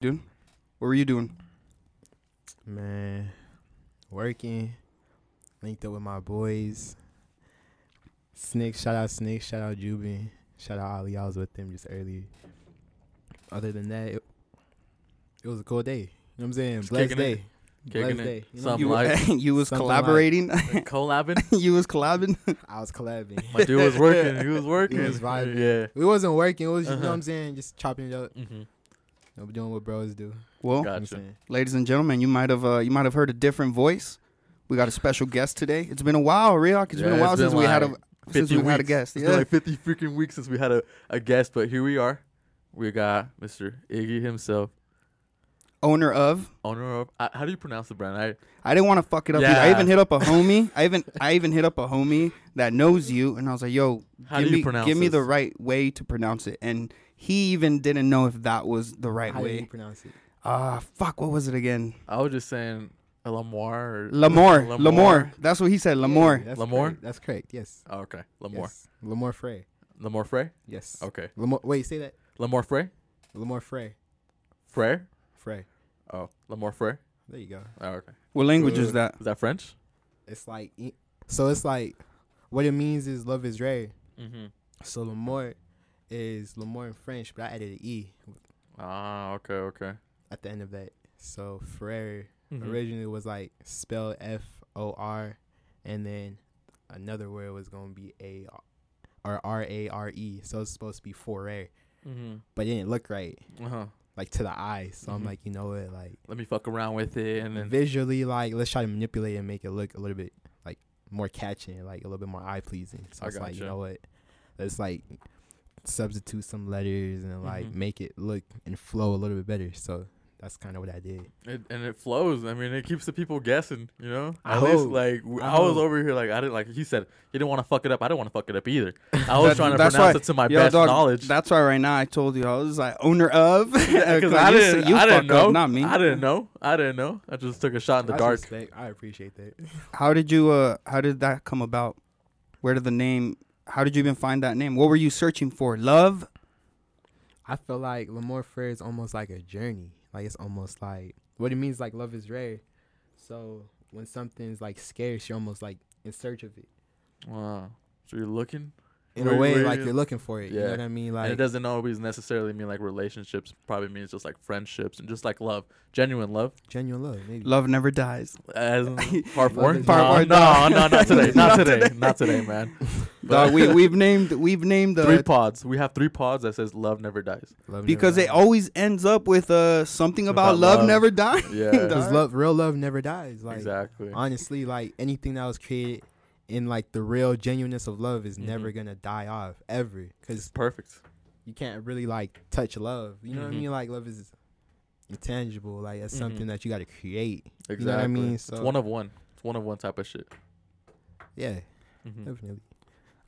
dude? What were you doing? Man, working, linked up with my boys. Snake, shout out Snake, shout out Jubin, shout out Ali. I was with them just early. Other than that, it, it was a cool day. You know what I'm saying? Just Blessed kicking it. day. Kicking Blessed day. You know? You, like- you was Something like- collaborating. Collabing. you was collabing. I was collabing. My dude was working. He was working. He was vibing. Yeah. It wasn't working. It was, you know Uh-huh. what I'm saying? Just chopping it up. Mm-hmm. You know, doing what bros do. Well, You know what I'm Gotcha. ladies and gentlemen, you might have uh, you might have heard a different voice. We got a special guest today. It's been a while, Riok. It's been a while it's since been we had a since 50 we had a guest. It's Yeah. been like 50 freaking weeks since we had a, a guest, but here we are. We got Mr. Iggy himself, Owner of. owner of. Uh, how do you pronounce the brand? I I didn't want to fuck it up. Either. I even hit up a homie. I even I even hit up a homie that knows you, and I was like, "Yo, how give do you me pronounce give me the right way to pronounce it." And he even didn't know if that was the right way. How do you pronounce it? Ah, fuck. What was it again? I was just saying a Lamar or Lamore. Lamore. Lamore. That's what he said. Lamore. Yeah, that's Lamore? correct. That's correct. Yes. Oh, okay, Lamore. Yes. Lamore Frey. Lamore Frey. Yes. Okay, Lamore. Wait, you say that. Lamore Frey. Lamore Frey. Frey. Frey. Oh, Lamore Frey. There you go. Oh, okay. What language is Uh, that? Is that French? It's like so. It's like what it means is love is rare. Mm-hmm. So Lamore is Lamore in French, but I added an e Ah, okay, okay. at the end of that. So Frere Mhm. originally was like spelled F O R, and then another word was gonna be A or R A R E. So it's supposed to be Foray, Mm-hmm. but it didn't look right, Uh huh. like to the eye. So Mhm. I'm like, you know what, like Let me fuck around with it, and then visually, like let's try to manipulate and make it look a little bit like more catching, like a little bit more eye pleasing. So I it's like, you know what, let's like substitute some letters and like Mhm. make it look and flow a little bit better. So that's kind of what I did. it, and it flows. I mean, it keeps the people guessing. You know, I at least hope. like w- I I, was hope. over here like I didn't like he said he didn't want to fuck it up. I didn't want to fuck it up either. I was That- trying to that's pronounce why- it to my Yo, best dog, knowledge. That's why right now I told you I was like owner of. Because Because I you didn't, you I didn't fuck up, know. not me. I didn't know. I didn't know. I just took a shot in the That's dark. respect. I appreciate that. How did you uh how did that come about? Where did the name how did you even find that name? What were you searching for? Love? I feel like Lamore Fair is almost like a journey. Like it's almost like what it means like love is rare. So when something's like scarce, you're almost like in search of it. Wow. So you're looking, In Where- a way, where like you- you're looking for it. You Yeah. know what I mean? and Like it doesn't always necessarily mean like relationships. Probably means just like friendships and just like love, genuine love. genuine love, maybe. Love never dies. As part four? Part no, four, no, no. no, not today, not, Not today, today. not today, man. Dog, we we've named we've named the three pods. We have three pods that says love never dies. Love because never it dies. always ends up with uh something about, About love, love. never dies. Yeah, because love, real love never dies. Like exactly. honestly, like anything that was created in like the real genuineness of love is Mhm. never gonna die off ever. It's Because perfect. you can't really like touch love. You know what I Mhm. mean? Like love is intangible. Like it's Mhm. something that you got to create. Exactly. know what I mean? it's one of one. It's one of one type of shit. Yeah, Mhm. definitely.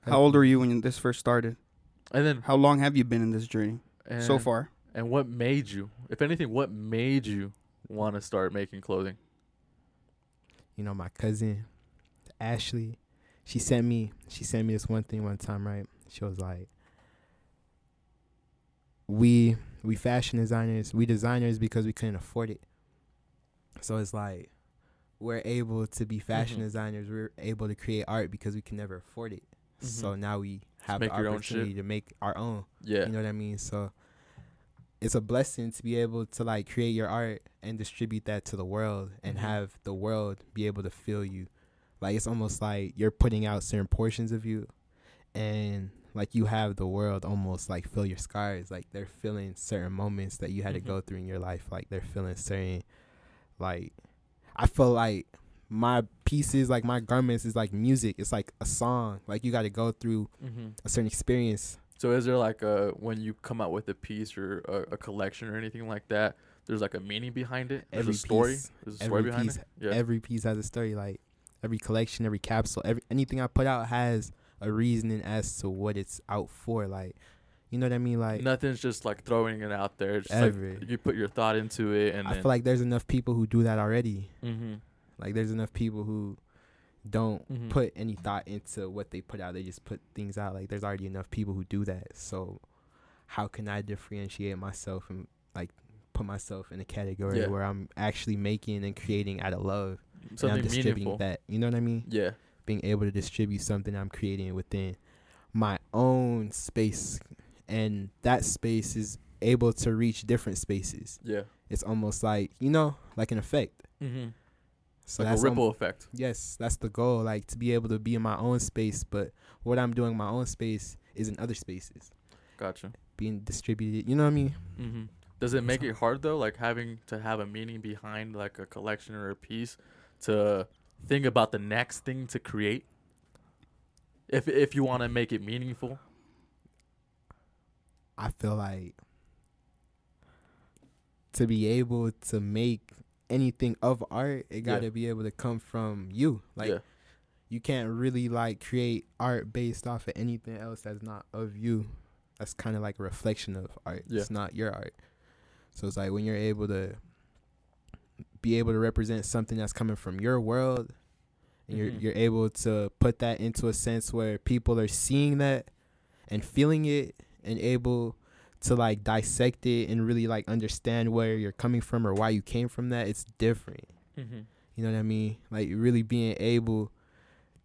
How old were you when this first started? And then How long have you been in this journey and, so far? And what made you, if anything, what made you want to start making clothing? You know, my cousin Ashley, she sent me. She sent me this one thing one time. Right? She was like, "We we fashion designers. We designers because we couldn't afford it. So it's like." We're able to be fashion Mhm. designers. We're able to create art because we can never afford it. So now we have the opportunity to make our own. Yeah. You know what I mean? So it's a blessing to be able to like create your art and distribute that to the world and Mhm. have the world be able to feel you. Like it's almost like you're putting out certain portions of you and like you have the world almost like fill your scars. Like they're feeling certain moments that you had Mhm. to go through in your life. Like they're feeling certain like I feel like my pieces, like my garments is like music. It's like a song. Like you gotta go through hmm a certain experience So is there like a when you come out with a piece or a, a collection or anything like that? There's like a meaning behind it. There's Every a story. piece- There's a story every behind piece- it. Yeah. every piece has a story like every collection every capsule every anything i put out has a reasoning as to what it's out for like you know what i mean like Nothing's just like throwing it out there. It's Ever. like you put your thought into it, and i feel like there's enough people who do that already hmm like there's enough people who don't Mhm. put any thought into what they put out they just put things out like there's already enough people who do that so how can i differentiate myself and like put myself in a category Yeah. where I'm actually making and creating out of love. And I'm distributing meaningful. that. You know what I mean? Yeah. Being able to distribute something I'm creating within my own space, and that space is able to reach different spaces. Yeah. It's almost like you know, like an effect. Mm-hmm. So like that's a almo- ripple effect. Yes, that's the goal. Like to be able to be in my own space, but what I'm doing in my own space is in other spaces Gotcha. being distributed. You know what I mean? Mm-hmm. Does it make it hard though, like having to have a meaning behind like a collection or a piece to think about the next thing to create? If if you want to make it meaningful, I feel like to be able to make anything of art, it got to be able to come from you. Like yeah, you can't really like create art based off of anything else that's not of you. That's kind of like a reflection of art. Yeah. It's not your art. So it's like when you're able to be able to represent something that's coming from your world and Mhm. you're you're able to put that into a sense where people are seeing that and feeling it and able to like dissect it and really like understand where you're coming from or why you came from that it's different mm-hmm. you know what I mean? Like really being able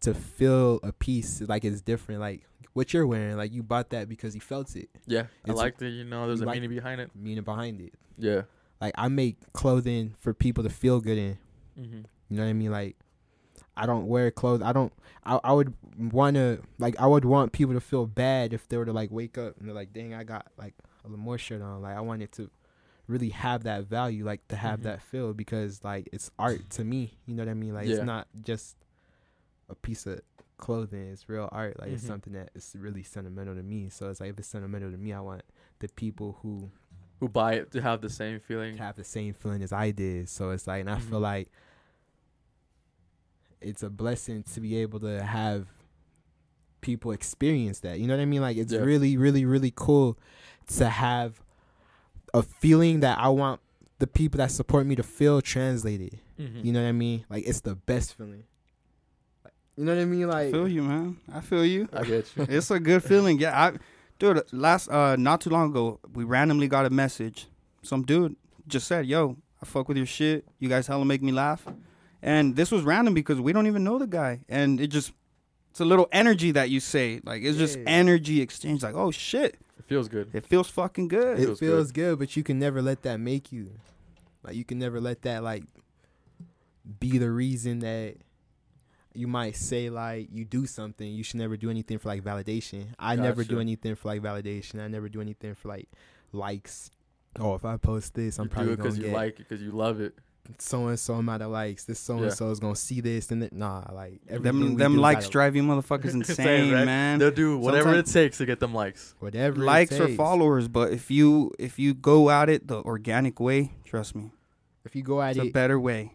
to feel a piece like it's different. Like what you're wearing, like you bought that because you felt it. yeah. I It's- like that. You know, there's a meaning behind it. Meaning behind it. Yeah. Like I make clothing for people to feel good in. Mm-hmm. You know what I mean? Like I don't wear clothes. I don't. I I would want to like I would want people to feel bad if they were to like wake up and they're like, dang, I got like a Lemoore shirt on. Like I wanted to really have that value, like to have Mhm. that feel because like it's art to me. You know what I mean? Like Yeah. it's not just a piece of clothing. It's real art. Like it's Mhm. something that is really sentimental to me. So it's like if it's sentimental to me, I want the people who Who buy it to have the same feeling? have the same feeling as I did. So it's like, and I feel Mhm. like it's a blessing to be able to have people experience that. You know what I mean? Like it's Yeah. really, really, really cool to have a feeling that I want the people that support me to feel translated. Mm-hmm. You know what I mean? Like it's the best feeling. You know what I mean? I Like feel you, man. I feel you. I get you. it's a good feeling. Yeah, I, dude. Last, uh, not too long ago, we randomly got a message. Some dude just said, "Yo, I fuck with your shit. You guys hella make me laugh." And this was random because we don't even know the guy, and it just, it's a little energy that you say. Like it's just energy exchange. Like, oh shit, It feels good. it feels fucking good. it feels feels, good. good. but you can never let that make you. Like you can never let that like be the reason that you might say like you do something. You should never do anything for like validation. I never do anything for like validation. I never do anything for like likes. Oh, if I post this, I'm you probably gonna do it because you get like it, because you love it. so and so amount of likes. This so and so is gonna see this and that. Nah, like them them do likes gotta- drive you motherfuckers insane, right? man. They'll do whatever sometimes- it takes to get them likes. whatever it likes or followers, but if you if you go at it the organic way, trust me, If you go at it's a it better way.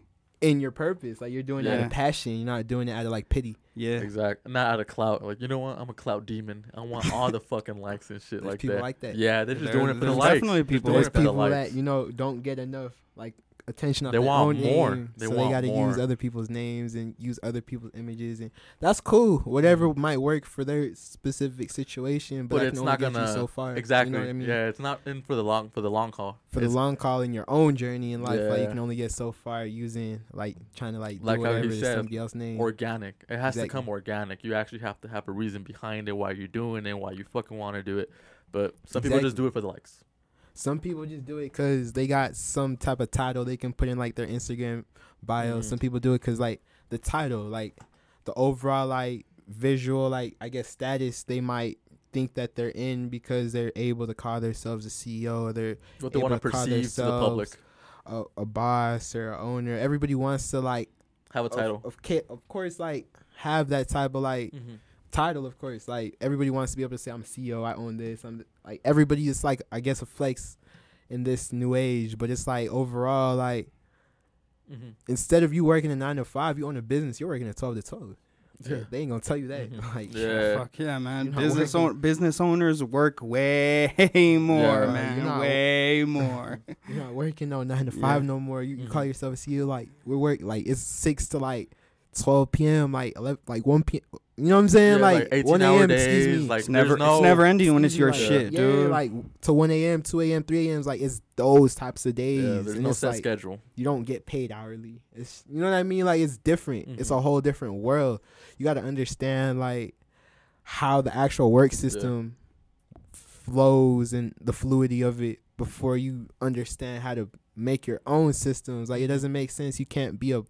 In your purpose, like you're doing it out Yeah. of passion, you're not doing it out of like pity. Yeah, Exactly. Not out of clout. Like you know what? I'm a clout demon. I want all the fucking likes and shit There's like people that. like that. Yeah, they're just There- doing it for the there's likes. definitely Just people doing There's it for the people that you know don't get enough like attention off They their want own more. name, They so want they got to more. use other people's names and use other people's images, and that's cool. Whatever Mm-hmm. might work for their specific situation, but, But it's not only get you gonna- so far. Exactly. You know I mean? Yeah, it's not in for the long for the long haul. For the long call in your own journey in life, like you can only get so far using like trying to like, Like do whatever to said, somebody else's name. organic. It has to Exactly. come organic. You actually have to have a reason behind it, why you're doing it, why you fucking want to do it. But some people just do it for the likes. Some people just do it because they got some type of title they can put in like their Instagram bio. Mhm. Some people do it because like the title, like the overall like visual, like I guess status they might think that they're in because they're able to call themselves a CEO or they're What they want to perceive to the public. a, a boss or a owner. Everybody wants to like Have a title. Of, ca- of course, like have that type of like Mhm. Title. Of course, like everybody wants to be able to say I'm CEO. I own this. I'm like everybody is like I guess a flex in this new age. But it's like overall like Mhm. instead of you working a nine to five, you own a business. You're working a twelve to twelve. Yeah. They ain't gonna tell you that. Mhm. Like Yeah. Fuck yeah, man. Business working. own, business owners work way more, Yeah. man. Not- way more. you're not working no nine to five Yeah. no more. You, you Mhm. call yourself a CEO. Like we're work like it's six to like twelve p.m. Like 11, like one p. You know what I'm saying? Yeah, like, 18 1 a.m. Excuse me. like It's never no, it's never ending when it's your Excuse shit, me, like, dude. Yeah, like to 1 a.m., 2 a.m., 3 a.m. like it's those types of days, yeah, there's and no it's set like schedule. you don't get paid hourly. It's you know what I mean. Like it's different. It's a Mhm. whole different world. You got to understand like how the actual work system flows and the fluidity of it before you understand how to make your own systems. Like it doesn't make sense. You can't be a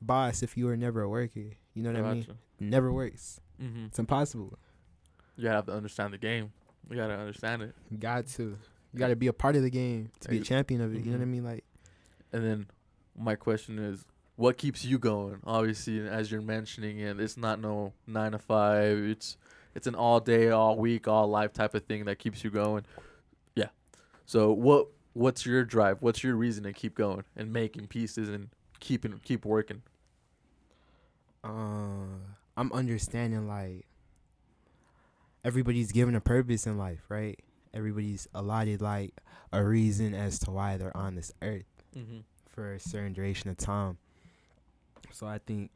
boss if you were never a worker. You know what I mean? Gotcha. Never works. Mm-hmm. It's impossible. You have to understand the game. You gotta understand it. You got to. You got to be a part of the game to be a champion of it. You know what I Mhm. mean? Like And then my question is, what keeps you going? Obviously, as you're mentioning it, it's not no nine to five. It's it's an all day, all week, all life type of thing that keeps you going. Yeah. So what what's your drive? What's your reason to keep going and making pieces and keeping keep working? uh, I'm understanding like everybody's given a purpose in life, right? Everybody's allotted like a reason as to why they're on this earth Mm-hmm. for a certain duration of time. So I think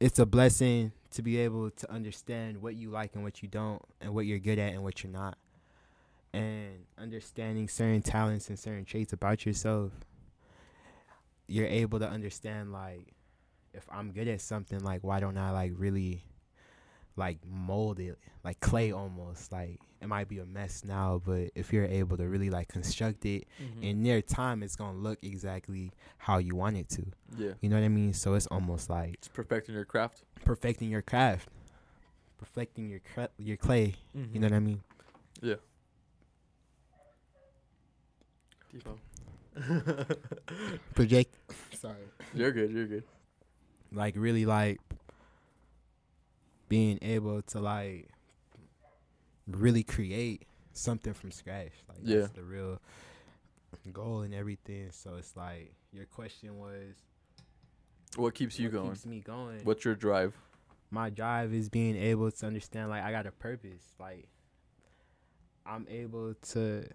it's a blessing to be able to understand what you like and what you don't, and what you're good at and what you're not, and understanding certain talents and certain traits about yourself. You're able to understand like if I'm good at something, like why don't I like really like mold it like clay almost like it might be a mess now but if you're able to really like construct it Mm-hmm. in near time it's gonna look exactly how you want it to yeah, you know what i mean so it's almost like it's perfecting your craft. perfecting your craft perfecting your cra- your clay Mm-hmm. you know what i mean yeah Devo. project sorry you're good. You're good. Like really like being able to like really create something from scratch like Yeah. that's the real goal and everything so it's like your question was What keeps you what going? keeps me going What's your drive? my drive is being able to understand like I got a purpose. Like I'm able to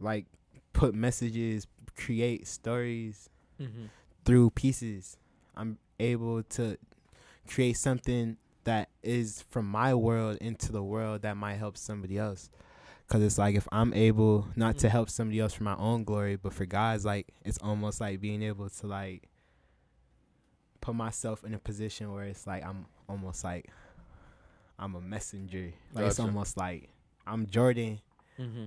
like put messages, create stories Mm-hmm. Through pieces. I'm able to create something that is from my world into the world that might help somebody else. Cause it's like if I'm able not to Mhm. help somebody else for my own glory, but for God's, like it's almost like being able to like put myself in a position where it's like I'm almost like I'm a messenger. Like it's almost like I'm Jordan Mm-hmm.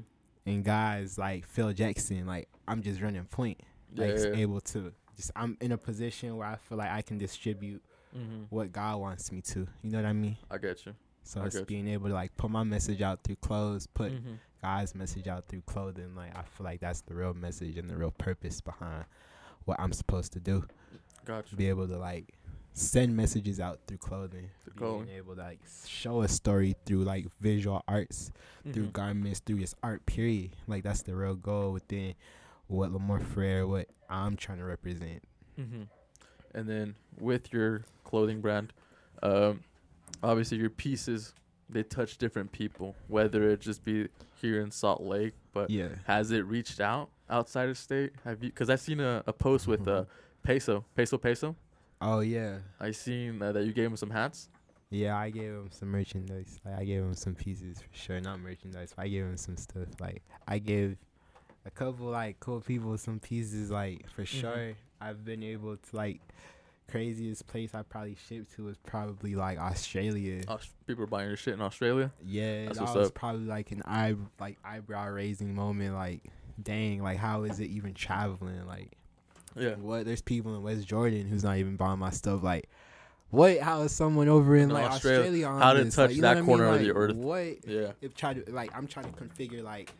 and guys like Phil Jackson. Like I'm just running point Yeah. like yeah. able to just I'm in a position where I feel like I can distribute Mm-hmm. what God wants me to. You know what I mean? I get you. So I it's got you. being able to like put my message out through clothes, put Mm-hmm. God's message out through clothing. Like I feel like that's the real message and the real purpose behind what I'm supposed to do. Gotcha. Be able to like send messages out through clothing. Through Being clothing. able to like show a story through like visual arts, through Mhm. garments, through just art. Period. Like that's the real goal within what Lamar Frere, what I'm trying to represent. Mm-hmm. And then with your clothing brand, um, obviously your pieces they touch different people, whether it just be here in Salt Lake, but Yeah. has it reached out outside of state? Have you? Because I've seen a, a post with uh, Peso, Peso, Peso. Oh yeah. I seen uh, that you gave him some hats. Yeah, I gave him some merchandise. Like, I gave him some pieces for sure. Not merchandise. But I gave him some stuff. Like I gave a couple like cool people some pieces. Like for Mhm. sure, I've been able to like craziest place I probably shipped to was probably like Australia. Aus- people are buying your shit in Australia. yeah, that's that what's was up. probably like an eye like eyebrow raising moment. Like, dang, like how is it even traveling? Like, Yeah. what? There's people in West Jordan who's not even buying my stuff. Like, what? How is someone over in No, like Australia- Australia, on how to touch Like, you know that what I corner mean? of the earth. What? Yeah. If try to like, I'm trying to configure like,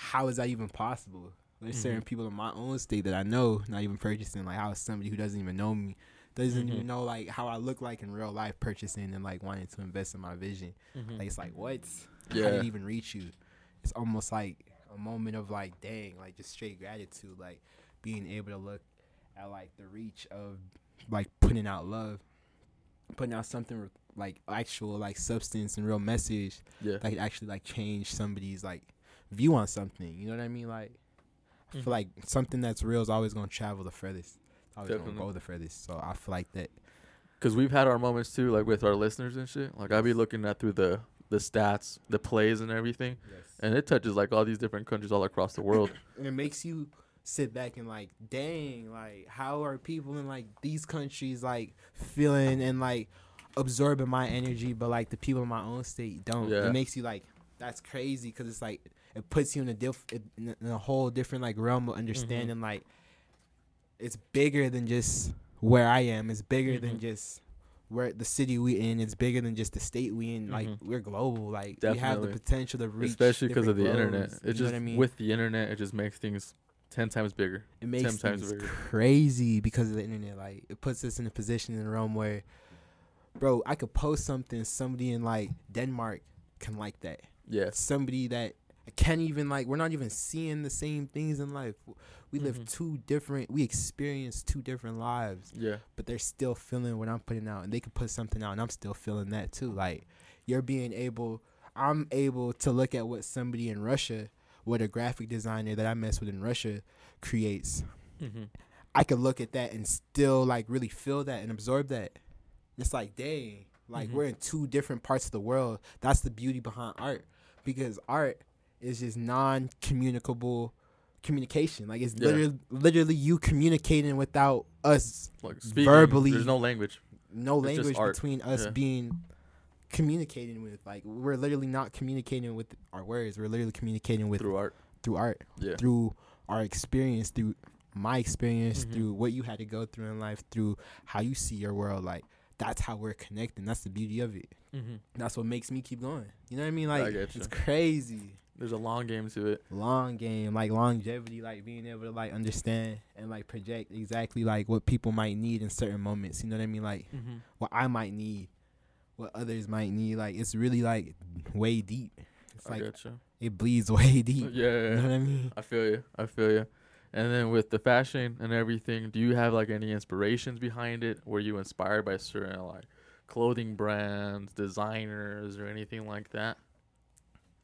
how is that even possible? There's certain Mhm. people in my own state that I know not even purchasing. Like, how is somebody who doesn't even know me, doesn't Mhm. even know like how I look like in real life, purchasing and like wanting to invest in my vision? Mhm. Like, it's like what? How did it even reach you? It's almost like a moment of like, dang, like just straight gratitude, like being able to look at like the reach of like putting out love, putting out something with, like actual like substance and real message yeah. that could actually like change somebody's like view on something. You know what I mean? Like I feel mm-hmm. like something that's real is always gonna travel the furthest. Always Definitely. gonna go the furthest. So I feel like that Cause we've had our moments too, like with our listeners and shit. Like I be looking at through the the stats, the plays, and everything, Yes. and it touches like all these different countries all across the world. and it makes you sit back and like, dang, like how are people in like these countries like feeling and like absorbing my energy, but like the people in my own state don't. Yeah. It makes you like, that's crazy because it's like it puts you in a diff in a whole different like realm of understanding. Like it's bigger than just where I am. It's bigger than Mhm. just where the city we in. It's bigger than just the state we in. Like Mhm. we're global. Like we have the potential to reach, Especially because of the different internet. It just I mean? with the internet, it just makes things ten times bigger. it makes 10 times things bigger. crazy because of the internet. Like it puts us in a position in a realm where, bro, I could post something, somebody in like Denmark can like that. Yeah. Somebody that can't even like, we're not even seeing the same things in life. We live Mhm. two different, we experience two different lives, Yeah. but they're still feeling what I'm putting out, and they could put something out, and I'm still feeling that too. Like you're being able, I'm able to look at what somebody in Russia, what a graphic designer that I mess with in Russia creates. Mm-hmm. I could look at that and still like really feel that and absorb that. It's like, dang, like Mhm. we're in two different parts of the world. That's the beauty behind art, because art is just non-communicable communication. Like it's Yeah. literally, literally you communicating without us, Like speaking, Verbally- there's no language. no It's language between us Yeah. being communicating with. Like we're literally not communicating with our words. We're literally communicating with through art. through art Yeah. through our experience, through my experience, Mhm. through what you had to go through in life, through how you see your world. Like that's how we're connecting. That's the beauty of it. Mm-hmm. That's what makes me keep going. You know what I mean? Like get it's crazy. There's a long game to it. Long game, like longevity, like being able to like understand and like project exactly like what people might need in certain moments. You know what I mean? Like Mm-hmm. what I might need, what others might need. Like it's really like way deep. It's I like it bleeds way deep. Yeah, yeah, You know what I mean? I feel you. I feel you. And then with the fashion and everything, do you have like any inspirations behind it? Were you inspired by certain like clothing brands, designers, or anything like that?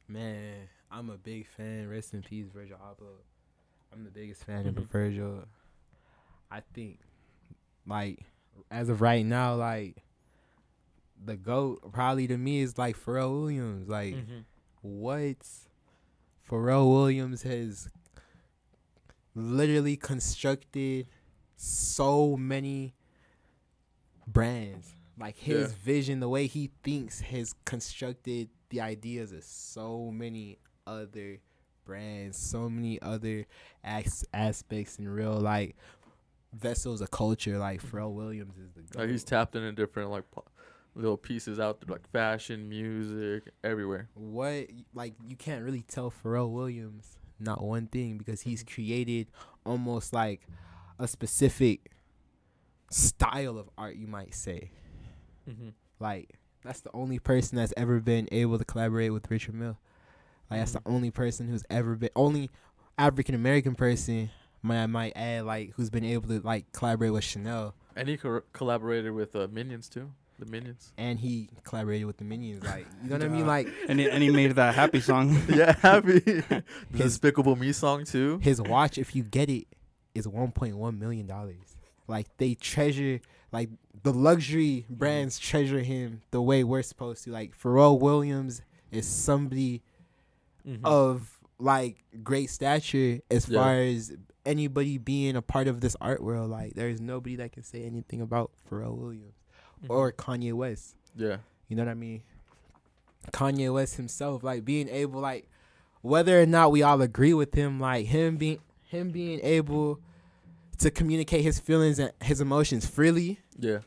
Man, I'm a big fan. Rest in peace, Virgil Abloh. I'm the biggest fan of Mhm. Virgil. I think, like, as of right now, like, the GOAT probably to me is like Pharrell Williams. Like, Mm-hmm. what Pharrell Williams has literally constructed so many brands. Like his Yeah. vision, the way he thinks, has constructed the ideas of so many other brands, so many other as- aspects in real like vessels of culture. Like Pharrell Williams is the Mm-hmm. Like he's tapped into different like po- little pieces out there, like fashion, music, everywhere. what like you can't really tell Pharrell Williams not one thing because he's created almost like a specific style of art you might say Mm-hmm. like that's the only person that's ever been able to collaborate with Richard Mille like that's the only person who's ever been only African American person might I might add like who's been able to like collaborate with Chanel And he co- collaborated with uh, Minions too. The Minions. and he collaborated with the Minions like you know what I mean like and he, and he made that happy song. yeah, happy. the His- Despicable Me song too. his watch if you get it is 1.1 million dollars like they treasure like the luxury brands treasure him the way we're supposed to like Pharrell Williams is somebody Mhm. of like great stature as Yeah. far as anybody being a part of this art world like there's nobody that can say anything about Pharrell Williams Mhm. or Kanye West yeah. you know what I mean? Kanye West himself, like being able, like whether or not we all agree with him, like him being him being able to communicate his feelings and his emotions freely, Yeah.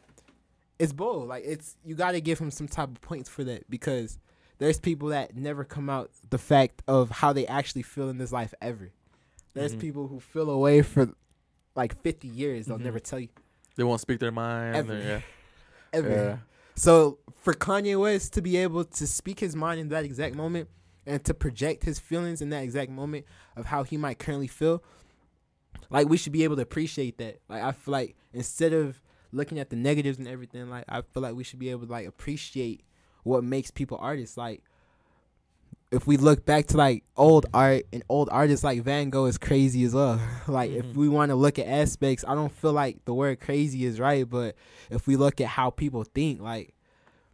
it's bold. Like it's you got to give him some type of points for that because there's people that never come out the fact of how they actually feel in this life ever. There's Mhm. people who feel away for like 50 years. They'll Mhm. never tell you They won't speak their mind. Ever. they're- Yeah. ever. Yeah. So for Kanye West to be able to speak his mind in that exact moment and to project his feelings in that exact moment of how he might currently feel, like we should be able to appreciate that. Like I feel like instead of looking at the negatives and everything, like I feel like we should be able to like appreciate what makes people artists. Like if we look back to like old art and old artists like Van Gogh is crazy as well. like if Mhm. we want to look at aspects, I don't feel like the word crazy is right, but if we look at how people think, like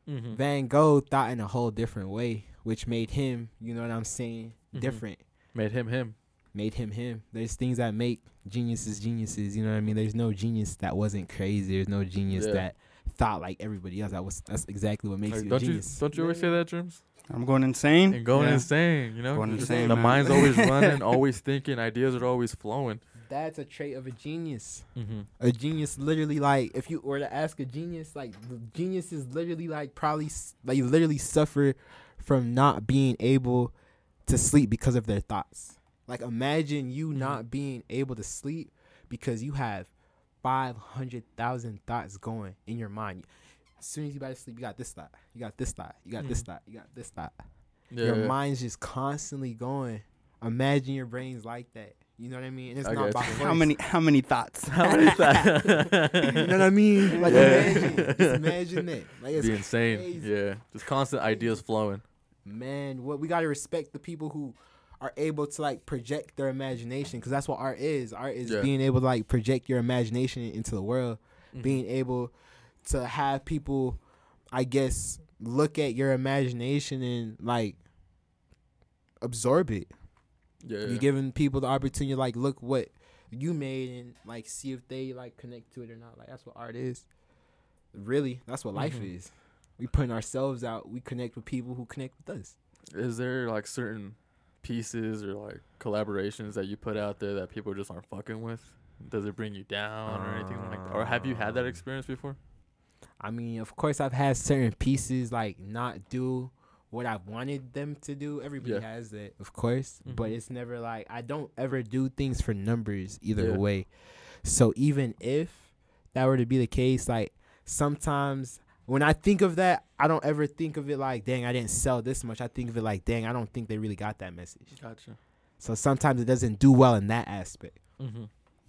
Mm-hmm. Van Gogh thought in a whole different way, which made him, you know what I'm saying, Mhm. different. Made him him. Made him him. There's things that make geniuses geniuses, you know what I mean? There's no genius that wasn't crazy. There's no genius Yeah. that thought like everybody else. That was that's exactly what makes Like, you don't you genius. don't you always say that, James? I'm going insane. And going Yeah. insane, you know. Going Just- insane, the man. mind's always running, always thinking. Ideas are always flowing. That's a trait of a genius. Mm-hmm. a genius literally like if you were to ask a genius like the genius is literally like probably like literally suffer from not being able to sleep because of their thoughts like imagine you Mhm. not being able to sleep because you have 500,000 thoughts going in your mind as soon as you about to sleep you got this thought you got this thought you got this Mhm. thought you got this thought Yeah. your yeah. mind's just constantly going imagine your brain's like that you know what i mean and it's I not by. How many how many thoughts? How many thoughts? you know what I mean? Like Yeah. imagine, just imagine that. Like it's Be insane. crazy. Yeah. Just constant ideas flowing. man. What we gotta respect the people who are able to like project their imagination because that's what art is. Art is Yeah. being able to like project your imagination into the world. Mhm. Being able to have people, I guess, look at your imagination and like absorb it. Yeah. You're giving people the opportunity to like look what you made and like see if they like connect to it or not. Like that's what art is. Really, that's what life Mhm. is. We putting ourselves out. We connect with people who connect with us. Is there like certain pieces or like collaborations that you put out there that people just aren't fucking with? Does it bring you down or anything like that? Or have you had that Um, experience before? I mean, of course, I've had certain pieces like not do what I wanted them to do. Everybody Yeah. has that, of course, but Mhm. it's never like I don't ever do things for numbers either Yeah. way. So even if that were to be the case, like sometimes when I think of that, I don't ever think of it like, dang, I didn't sell this much. I think of it like, dang, I don't think they really got that message. Gotcha. So sometimes it doesn't do well in that aspect. Mm-hmm.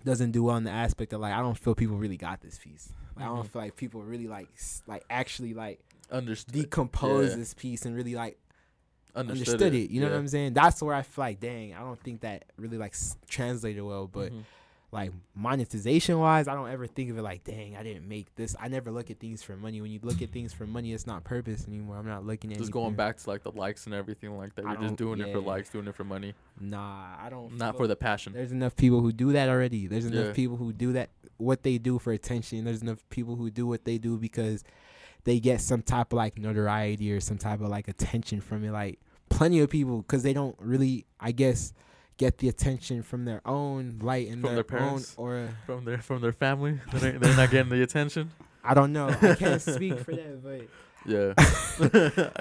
Doesn't do well in the aspect of like I don't feel people really got this piece. Like, I don't Mhm. feel like people really like like actually like Understood. decompose yeah. this piece and really like Understood, understood, it. You know yeah. what I'm saying? That's where I feel like, dang, I don't think that really like s- translated well. But Mhm. Like monetization wise, I don't ever think of it like, dang, I didn't make this. I never look at things for money. When you look at things for money, it's not purpose anymore. I'm not looking at just going back to like the likes and everything like that. I You're just doing it for likes, doing it for money, Nah, I don't. not for the passion. There's enough people who do that already. There's enough Yeah. people who do that what they do for attention. There's enough people who do what they do because they get some type of like notoriety or some type of like attention from it. Like plenty of people because they don't really, I guess, get the attention from their own light and From their, their parents? or From their from their family, they're, not- they're not getting the attention. I don't know. I can't speak for that, but Yeah.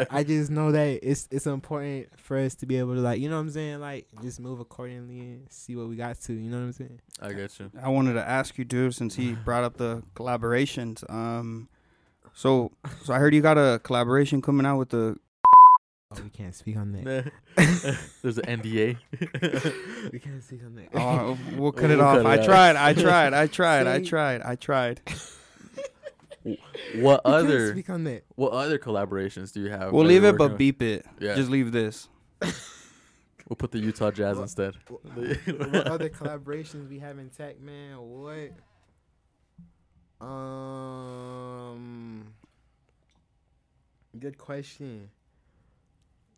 I just know that it's it's important for us to be able to like you know what I'm saying like just move accordingly and see what we got to. You know what I'm saying? I get you. I wanted to ask you, dude, since he brought up the collaborations. Um, so so I heard you got a collaboration coming out with the. Oh, we can't speak on that. There's an NDA. we can't speak on that. Oh, we'll cut it We'll off. cut it I out. tried. I tried. I tried. I tried. I tried. what We can't other speak on that. what other collaborations do you have? We'll leave it, but on? beep it. Yeah. Just leave this. We'll put the Utah Jazz What- instead. what other collaborations we have in tech, man? What? Um, good question.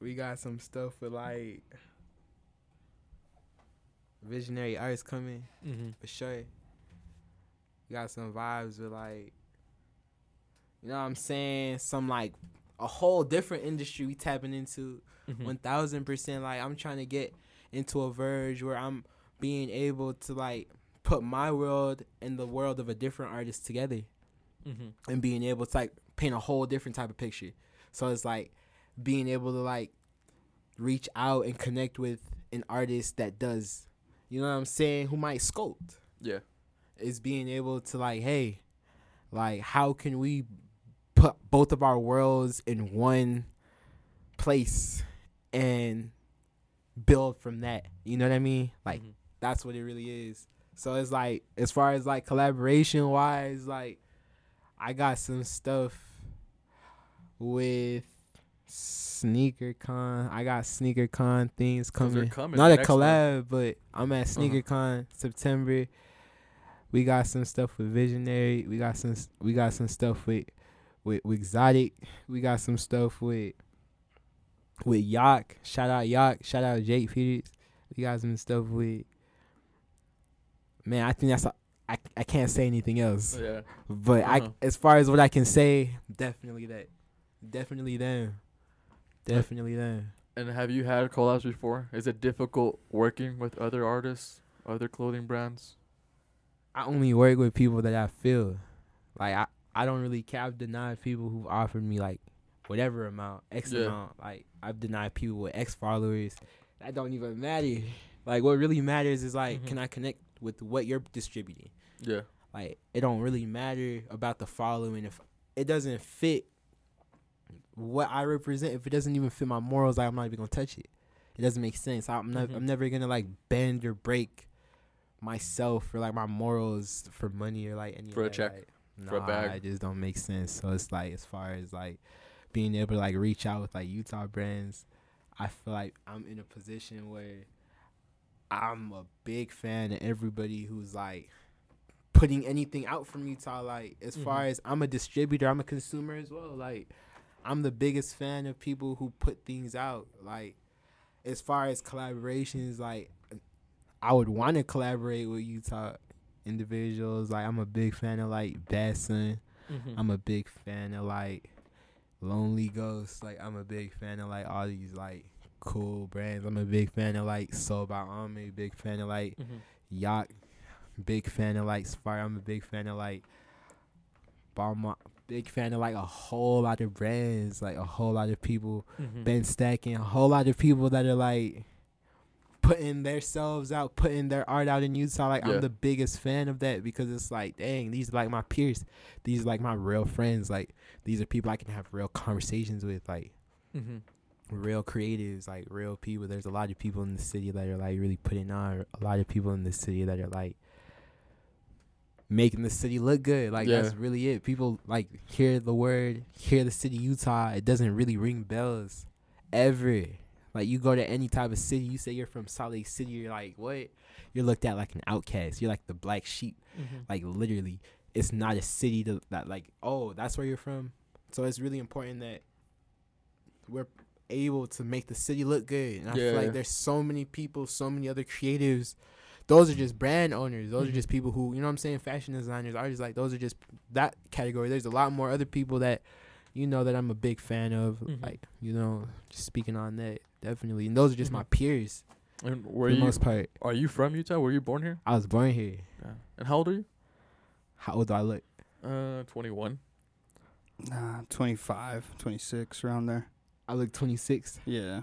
We got some stuff with like visionary artists coming mm-hmm. for sure. We got some vibes with like, you know what I'm saying? Some like a whole different industry we tapping into. Mm-hmm. one thousand percent like I'm trying to get into a verge where I'm being able to like put my world and the world of a different artist together Mm-hmm. and being able to like paint a whole different type of picture. So it's like being able to like reach out and connect with an artist that does, you know what I'm saying, who might sculpt. Yeah. Is being able to like, hey, like how can we put both of our worlds in one place and build from that. You know what I mean? Like Mhm. that's what it really is. So it's like as far as like collaboration wise, like I got some stuff with Sneaker Con. I got Sneaker Con things coming. coming Not a month. collab, but I'm Uh-huh. at Sneaker Con September. We got some stuff with Visionary. We got some. We got some stuff with with, with Exotic. We got some stuff with with Yak. Shout out Yak. Shout out Jake Peters. We got some stuff with. Man, I think that's. a- I I can't say anything else. Yeah. But Uh-huh. I, as far as what I can say, definitely that, definitely them, definitely them. And have you had collabs before? Is it difficult working with other artists, other clothing brands? I only work with people that I feel like I. I don't really cap deny people who've offered me like whatever amount, X Yeah. amount. Like I've denied people with X followers. That don't even matter. Like what really matters is like, Mhm. can I connect with what you're distributing? Yeah. Like it don't really matter about the following if it doesn't fit what I represent. If it doesn't even fit my morals, like I'm not even gonna touch it. It doesn't make sense. I'm not. Mhm. I'm never gonna like bend or break myself or like my morals for money or like any For a that, check, like, for a bag. It just don't make sense. So it's like as far as like being able to like reach out with like Utah brands, I feel like I'm in a position where I'm a big fan of everybody who's like putting anything out from Utah. Like as far Mhm. as I'm a distributor, I'm a consumer as well. Like I'm the biggest fan of people who put things out. Like as far as collaborations, like I would want to collaborate with Utah individuals. Like I'm a big fan of like Bad Son. Mm-hmm. I'm a big fan of like Lonely Ghost. Like I'm a big fan of like all these like cool brands. I'm a big fan of like Soul by Army. Big fan of like mm-hmm. Yacht. Big fan of like Safari. I'm a big fan of like Balmont. Big fan of like a whole lot of brands. Like a whole lot of people. Mm-hmm. Ben stacking a whole lot of people that are like putting themselves out, putting their art out in Utah. Like Yeah. I'm the biggest fan of that because it's like, dang, these are like my peers. These are like my real friends. Like these are people I can have real conversations with. Like Mm-hmm. real creatives, like real people. There's a lot of people in the city that are like really putting on. A lot of people in the city that are like making the city look good. Like Yeah. that's really it. People like hear the word, hear the city Utah. It doesn't really ring bells ever. Like you go to any type of city, you say you're from Salt Lake City, you're like, what? You're looked at like an outcast. You're like the black sheep. Mm-hmm. Like literally, it's not a city to, that like, oh, that's where you're from. So it's really important that we're able to make the city look good. And I Yeah. feel like there's so many people, so many other creatives. Those are just brand owners. Those Mhm. are just people who, you know what I'm saying, fashion designers, artists. Like those are just that category. There's a lot more other people that, you know, that I'm a big fan of. Mhm. Like you know, just speaking on that, definitely. And those are just my Mhm. peers And for were the you most part. are you from Utah? Were you born here? I was born here. Yeah. And how old are you? How old do I look? Uh, 21. Nah, 25, 26, around there. I look 26. Yeah.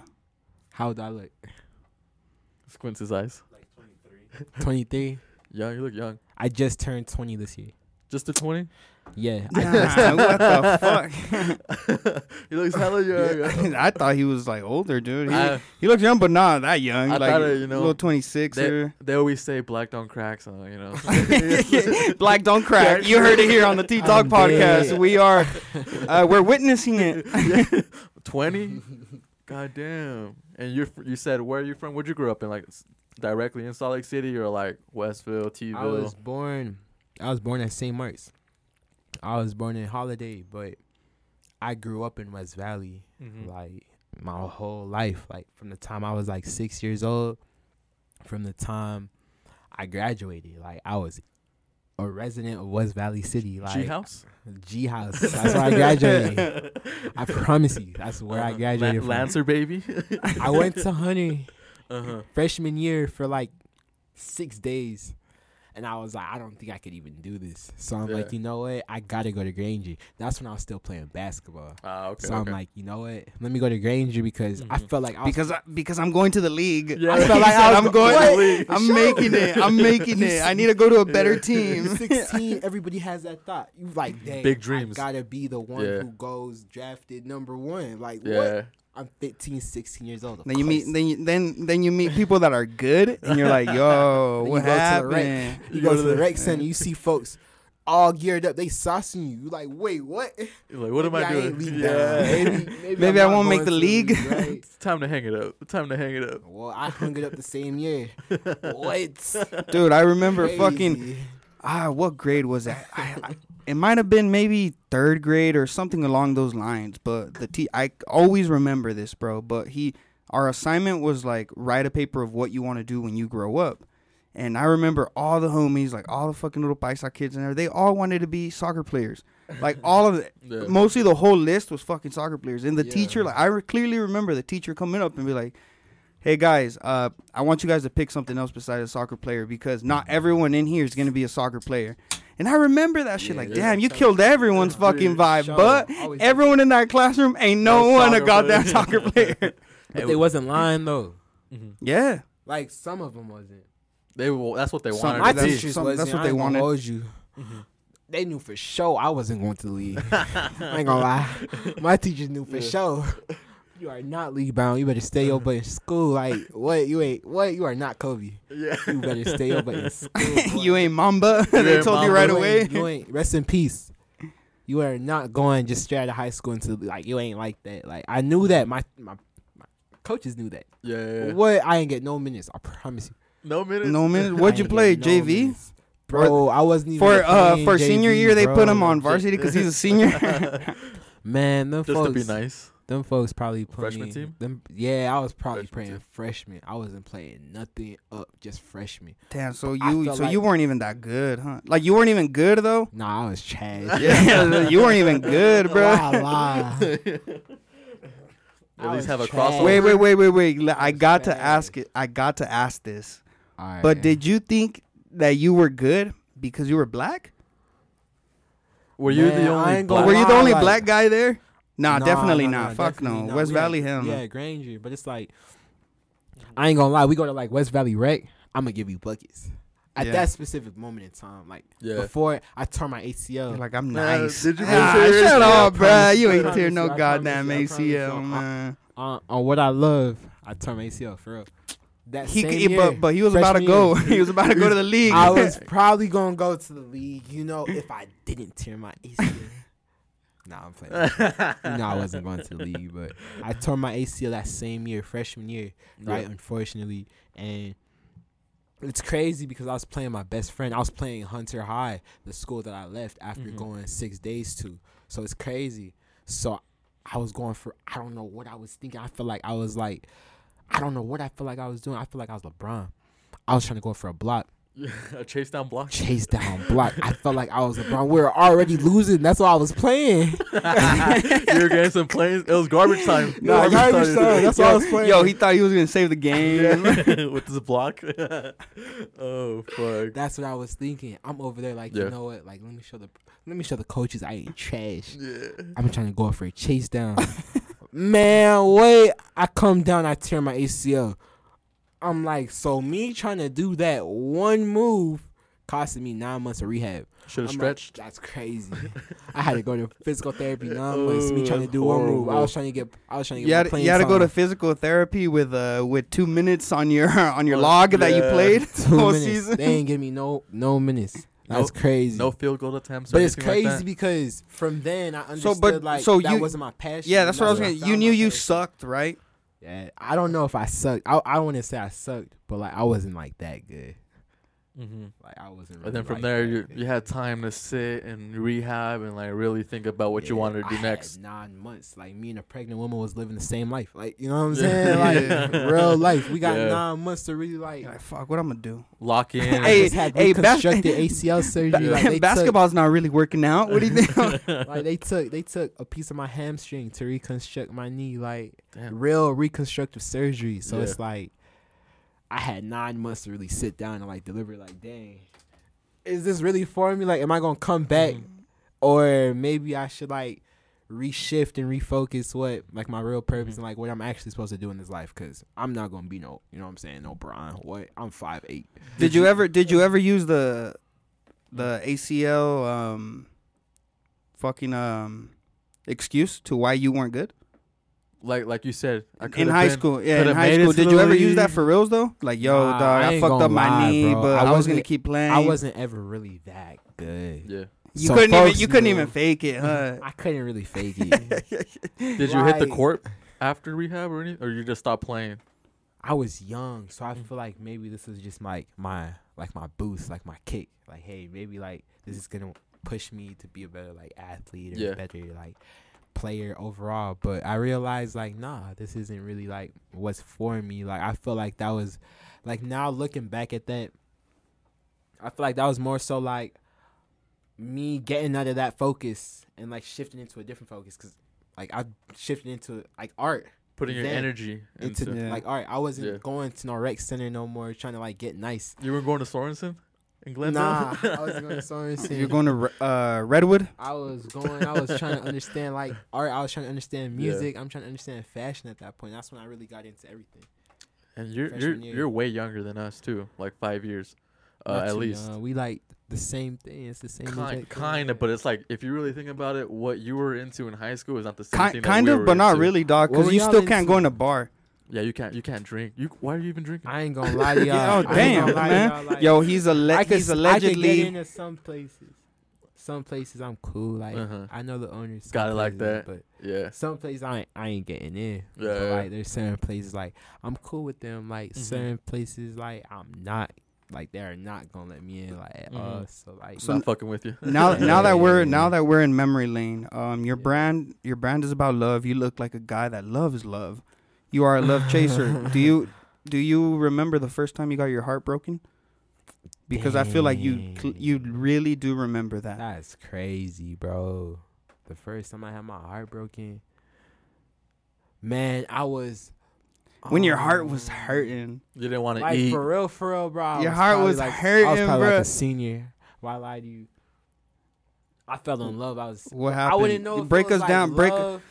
How old do I look? Squints his eyes. 23. Yeah, you look young. I just turned 20 this year. Just a 20? Yeah. Nah, what the fuck? he looks hella young. I thought he was like older, dude. He, I- he looks young, but not that young. I like thought it, you know, little 26 they, or they always say black don't crack, so you know. black don't crack. You heard it here on the T Talk podcast. dead. We are uh, we're witnessing it. 20? God damn. And you you said where are you from? Where'd you grow up in? Like s- directly in Salt Lake City or like Westville, T-ville? I was born. I was born at St. Mark's. I was born in Holladay, but I grew up in West Valley Mhm. like my whole life. Like from the time I was like six years old, from the time I graduated, like I was a resident of West Valley City. Like G House? G House. That's where I graduated. I promise you, that's where I Uh-huh. graduated La- from. Lancer baby. I went to Honey uh-huh. freshman year for like six days. And I was like, I don't think I could even do this. So I'm like, you know what? I gotta go to Granger. That's when I was still playing basketball. Ah, okay. so okay. I'm like, you know what? Let me go to Granger because I Mhm. felt like I was because I, because I'm going to the league. Yeah. I felt He like said, I "I'm going. going to to the league." I'm making it. I'm making it. I need to go to a better Yeah. team. 16. Everybody has that thought. You like, dang, Big dreams. I gotta be the one Yeah. who goes drafted number one. Like, yeah. what? I'm 15, 16 years old. Of Then you meet then you, then then you meet people that are good, and you're like, yo, what you go to the rec- happened? You go to the rec center, you see folks all geared up. They saucing you. You like, wait, what? You're like, what am Maybe I doing? lead Yeah. Maybe, maybe, Maybe I'm I not won't make the to league. right? It's time to hang it up. It's time to hang it up. Well, I hung it up the same year. what? Dude, I remember fucking ah, what grade was that? I, I, it might have been maybe third grade or something along those lines. But the t I always remember this, bro. But he, our assignment was like write a paper of what you want to do when you grow up. And I remember all the homies, like all the fucking little Paisa kids in there, they all wanted to be soccer players. Like all of it. Yeah. Mostly the whole list was fucking soccer players. And the Yeah. teacher, like I re- clearly remember the teacher coming up and be like, "Hey guys, uh, I want you guys to pick something else besides a soccer player because not everyone in here is gonna be a soccer player." And I remember that shit. Yeah, like, damn, you killed everyone's Yeah. fucking vibe, but everyone in that classroom ain't no, No one a goddamn player. soccer player. But they wasn't lying though. Mhm. yeah, Like some of them wasn't. They were. that's what they Some- wanted My that's- teachers some- wasn't. that's what they ain't wanted. hold you. Mhm. They knew for sure I wasn't going to leave. I ain't gonna lie. My teachers knew for Yeah. sure. You are not league bound. You better stay your butt in school. Like what? You ain't what? You are not Kobe. Yeah. You better stay your butt in school. you ain't Mamba. they ain't told you right You away. ain't- You ain't rest in peace. You are not going just straight out of high school into like you ain't like that. Like I knew that. My my, my coaches knew that. Yeah. yeah, yeah. What? I ain't get no minutes. I promise you. No minutes. No minutes. What'd you play? no JV. minutes. Bro, I wasn't even For uh playing for senior JV, year, they put him on varsity because he's a senior. Man, them Just folks, to be nice. Them folks probably playing, Freshman team? Them, yeah, I was probably Freshman playing team. freshman. I wasn't playing nothing up, just freshman. Damn. So I you so like- you weren't even that good, huh? Like you weren't even good though. Nah, I was trash. Yeah, you weren't even good, bro. Lie, lie. At least have a trash. crossover. Wait, wait, wait, wait, wait. L- I was got to ask it. I got to ask this. All But right. did you think that you were good because you were black? Were you Man, the only black? were you the only like- black guy there? Nah, Nah, definitely nah, not. nah, Fuck definitely no. not. West We Valley, hell no. Yeah, Granger, but it's like I ain't gonna lie. We go to like West Valley Rec. I'm gonna give you buckets at Yeah. that specific moment in time. Like Yeah. before I tore my ACL. You're like, I'm Man, nice. did you ah, go shut Yeah, up, bruh. promise You you, ain't tear no I goddamn promise ACL, promise man. on, on what I love, I tore my ACL for real. That He, same he- year, but, but he was about to go. he was about to go to the league. I was probably gonna go to the league, you know, if I didn't tear my ACL. Nah, I'm playing. you know, I wasn't going to the league, but I tore my ACL that same year, freshman year, right? Yeah. Unfortunately, and it's crazy because I was playing my best friend. I was playing Hunter High, the school that I left after Mhm. going six days to. So it's crazy. So I was going for I don't know what I was thinking. I feel like I was like I don't know what I feel like I was doing. I feel like I was LeBron. I was trying to go for a block, a chase down block. chase down block. I felt like I was LeBron. We were already losing. That's why I was playing. you were getting some plays. It was garbage time. Nah, garbage time. That's why I was playing. Yo, he thought he was gonna save the game. with this block. oh fuck. That's what I was thinking. I'm over there like, Yeah. you know what? Like, let me show the let me show the coaches I ain't trash. Yeah. I'm trying to go for a chase down. Man, wait! I come down, I tear my ACL. I'm like, so me trying to do that one move costing me nine months of rehab. Should I'm have like, stretched. That's crazy. I had to go to physical therapy nine months. Me trying to that's do one move. I was trying to get. I was trying to get. You more had, you had to go to physical therapy with uh with two minutes on your on your Oh, log that you played two whole minutes. season. They ain't give me no no minutes. That's No- crazy. no field goal attempts. Or But it's crazy Like because from then I So, understood but- like so that you- wasn't my passion. Yeah, that's what I was That's saying. You knew you passion. sucked, right? Yeah, I don't know if I sucked. I I to say I sucked, but like I wasn't like that good. Hmm Like I wasn't. Really And then from like there, you good. you had time to sit and rehab and like really think about what you wanted to do I had next. nine months. Like me and a pregnant woman was living the same life. Like you know what I'm Yeah. saying? Like real life. We got Yeah. nine months to really like. Like, fuck, what I'm gonna do? Lock in. I Hey, just had hey, bas- reconstructed ACL surgery. Like they took, Basketball's not really working out. What do you think? like they took they took a piece of my hamstring to reconstruct my knee. Like Damn. real reconstructive surgery. So Yeah. it's like I had nine months to really sit down and like deliver. Like, dang, is this really for me? Like, am I gonna come back, Mhm. or maybe I should like reshift and refocus what like my real purpose Mhm. and like what I'm actually supposed to do in this life? Because I'm not gonna be no, you know what I'm saying, no Brian. What I'm five eight. did you ever did you ever use the the ACL um fucking um excuse to why you weren't good? Like like you said, I in high been- school. Yeah, in high school. Did you ever use that for reals though? Like, yo, Nah, dog, I I, fucked up my lie, knee, bro. but I I, was gonna keep playing. I wasn't ever really that good. Yeah. You So couldn't even. You couldn't knew. even fake it, huh? I couldn't really fake it. Did you hit the court after rehab or anything, or you just stopped playing? I was young, so I Mm. feel like maybe this was just like my like my boost, like my kick. Like, hey, maybe like this is gonna push me to be a better like athlete or Yeah. better like player overall. But I realized like, nah, this isn't really like what's for me. Like I feel like that was like now looking back at that, I feel like that was more so like me getting out of that focus and like shifting into a different focus because like I shifted into like art Putting your energy into into. Yeah. like art. I wasn't Yeah. going to no rec center no more, trying to like get nice. You were going to Sorenson in Glendale. Nah, I was going to Sorenson. You're going to uh, Redwood. I was going. I was trying to understand like art. I was trying to understand Yeah. music. I'm trying to understand fashion at that point. That's when I really got into everything. and you're you're year. you're way younger than us too, like five years, uh, at too least. young. we like the same thing. It's the same. Kind, thing. kind of, but it's like if you really think about it, what you were into in high school is not the same Kind, thing. that kind we of, were but not really, dog. Because you y'all still can't into? go in a bar. Yeah, you can't. You can't drink. You. Why are you even drinking? I ain't gonna lie to y'all. Oh damn, gonna lie to man. y'all, like, Yo, he's a le- I could, he's I could get allegedly. into some places. Some places I'm cool. Like Uh-huh. I know the owners. Got it like that. But yeah. some places I ain't, I ain't getting in. Yeah, But like there's certain places like I'm cool with them. Like Mhm. certain places like I'm not. Like they're not gonna let me in like at all. Mhm. So like So- not fucking with you. now, now that we're now that we're in memory lane, um, your Yeah. brand your brand is about love. You look like a guy that loves love. You are a love chaser. do you do you remember the first time you got your heart broken? Because I feel like you cl- you really do remember that. that's crazy, bro. The first time I had my heart broken, man, I was when your heart was um, hurting. You didn't want to Like eat. for real, for real, bro. I Your was heart was like, hurting, I was hurting, probably like a senior. Why lie to you? I fell in love. I was. What happened? I wouldn't know. If break it was us like down. Love. break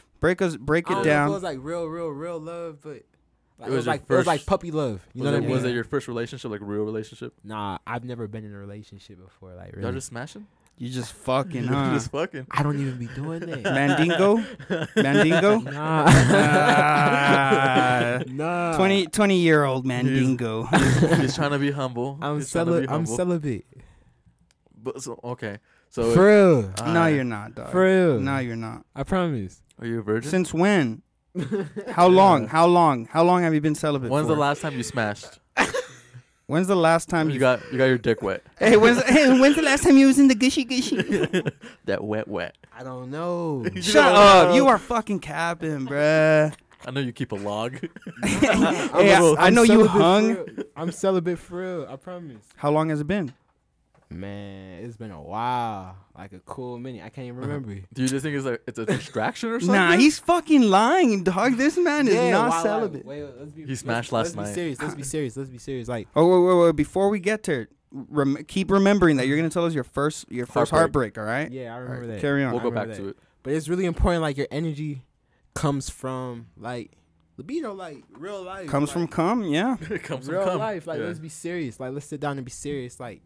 us break I it don't know if down. it was like real, real, real love, but like, It it was was, your like it was like puppy love. You know it, what I mean? was it your first relationship, like real relationship? Nah, I've never been in a relationship before. Like really. Y'all really, just smashing? you just fucking You huh? just fucking. I don't even be doing that. Mandingo, Mandingo. Nah, Ah. nah. 20, 20 year old Mandingo. He's trying to be humble. I'm He's trying to celi- I'm celibate. But so okay. So For real, uh, no, you're not, dog. for real. No, you're not. I promise. Are you a virgin? Since when? How long? How long? How long have you been celibate? When's for? the last time you smashed? When's the last time you you? got you got your dick wet. hey, when's hey, when's the last time you was in the gushy gushy? that wet wet. I don't know. Shut don't up! know. You are fucking capping, bruh. I know you keep a log. hey, I, I'm I know you celibate for hung. I'm celibate for real. I promise. How long has it been? Man, it's been a while. Like a cool minute. I can't even uh-huh. remember. Do you just think it's a it's a distraction or something? Nah, he's fucking lying, dog. This man is Yeah, not why- why- celibate. Wait, wait, let's be, He let's- smashed let's, last be night. serious. Let's be serious. Let's be serious. Like, Oh wait, wait, wait! Before we get to it, rem- keep remembering that you're gonna tell us your first your first heartbreak. Heartbreak. all right? yeah, I All remember right, that. Carry on. We'll I go back remember to it. But it's really important. Like your energy comes from like libido, like real life. Comes like, from cum, yeah. it comes from real cum. life. Like Yeah. let's be serious. Like let's sit down and be serious. Like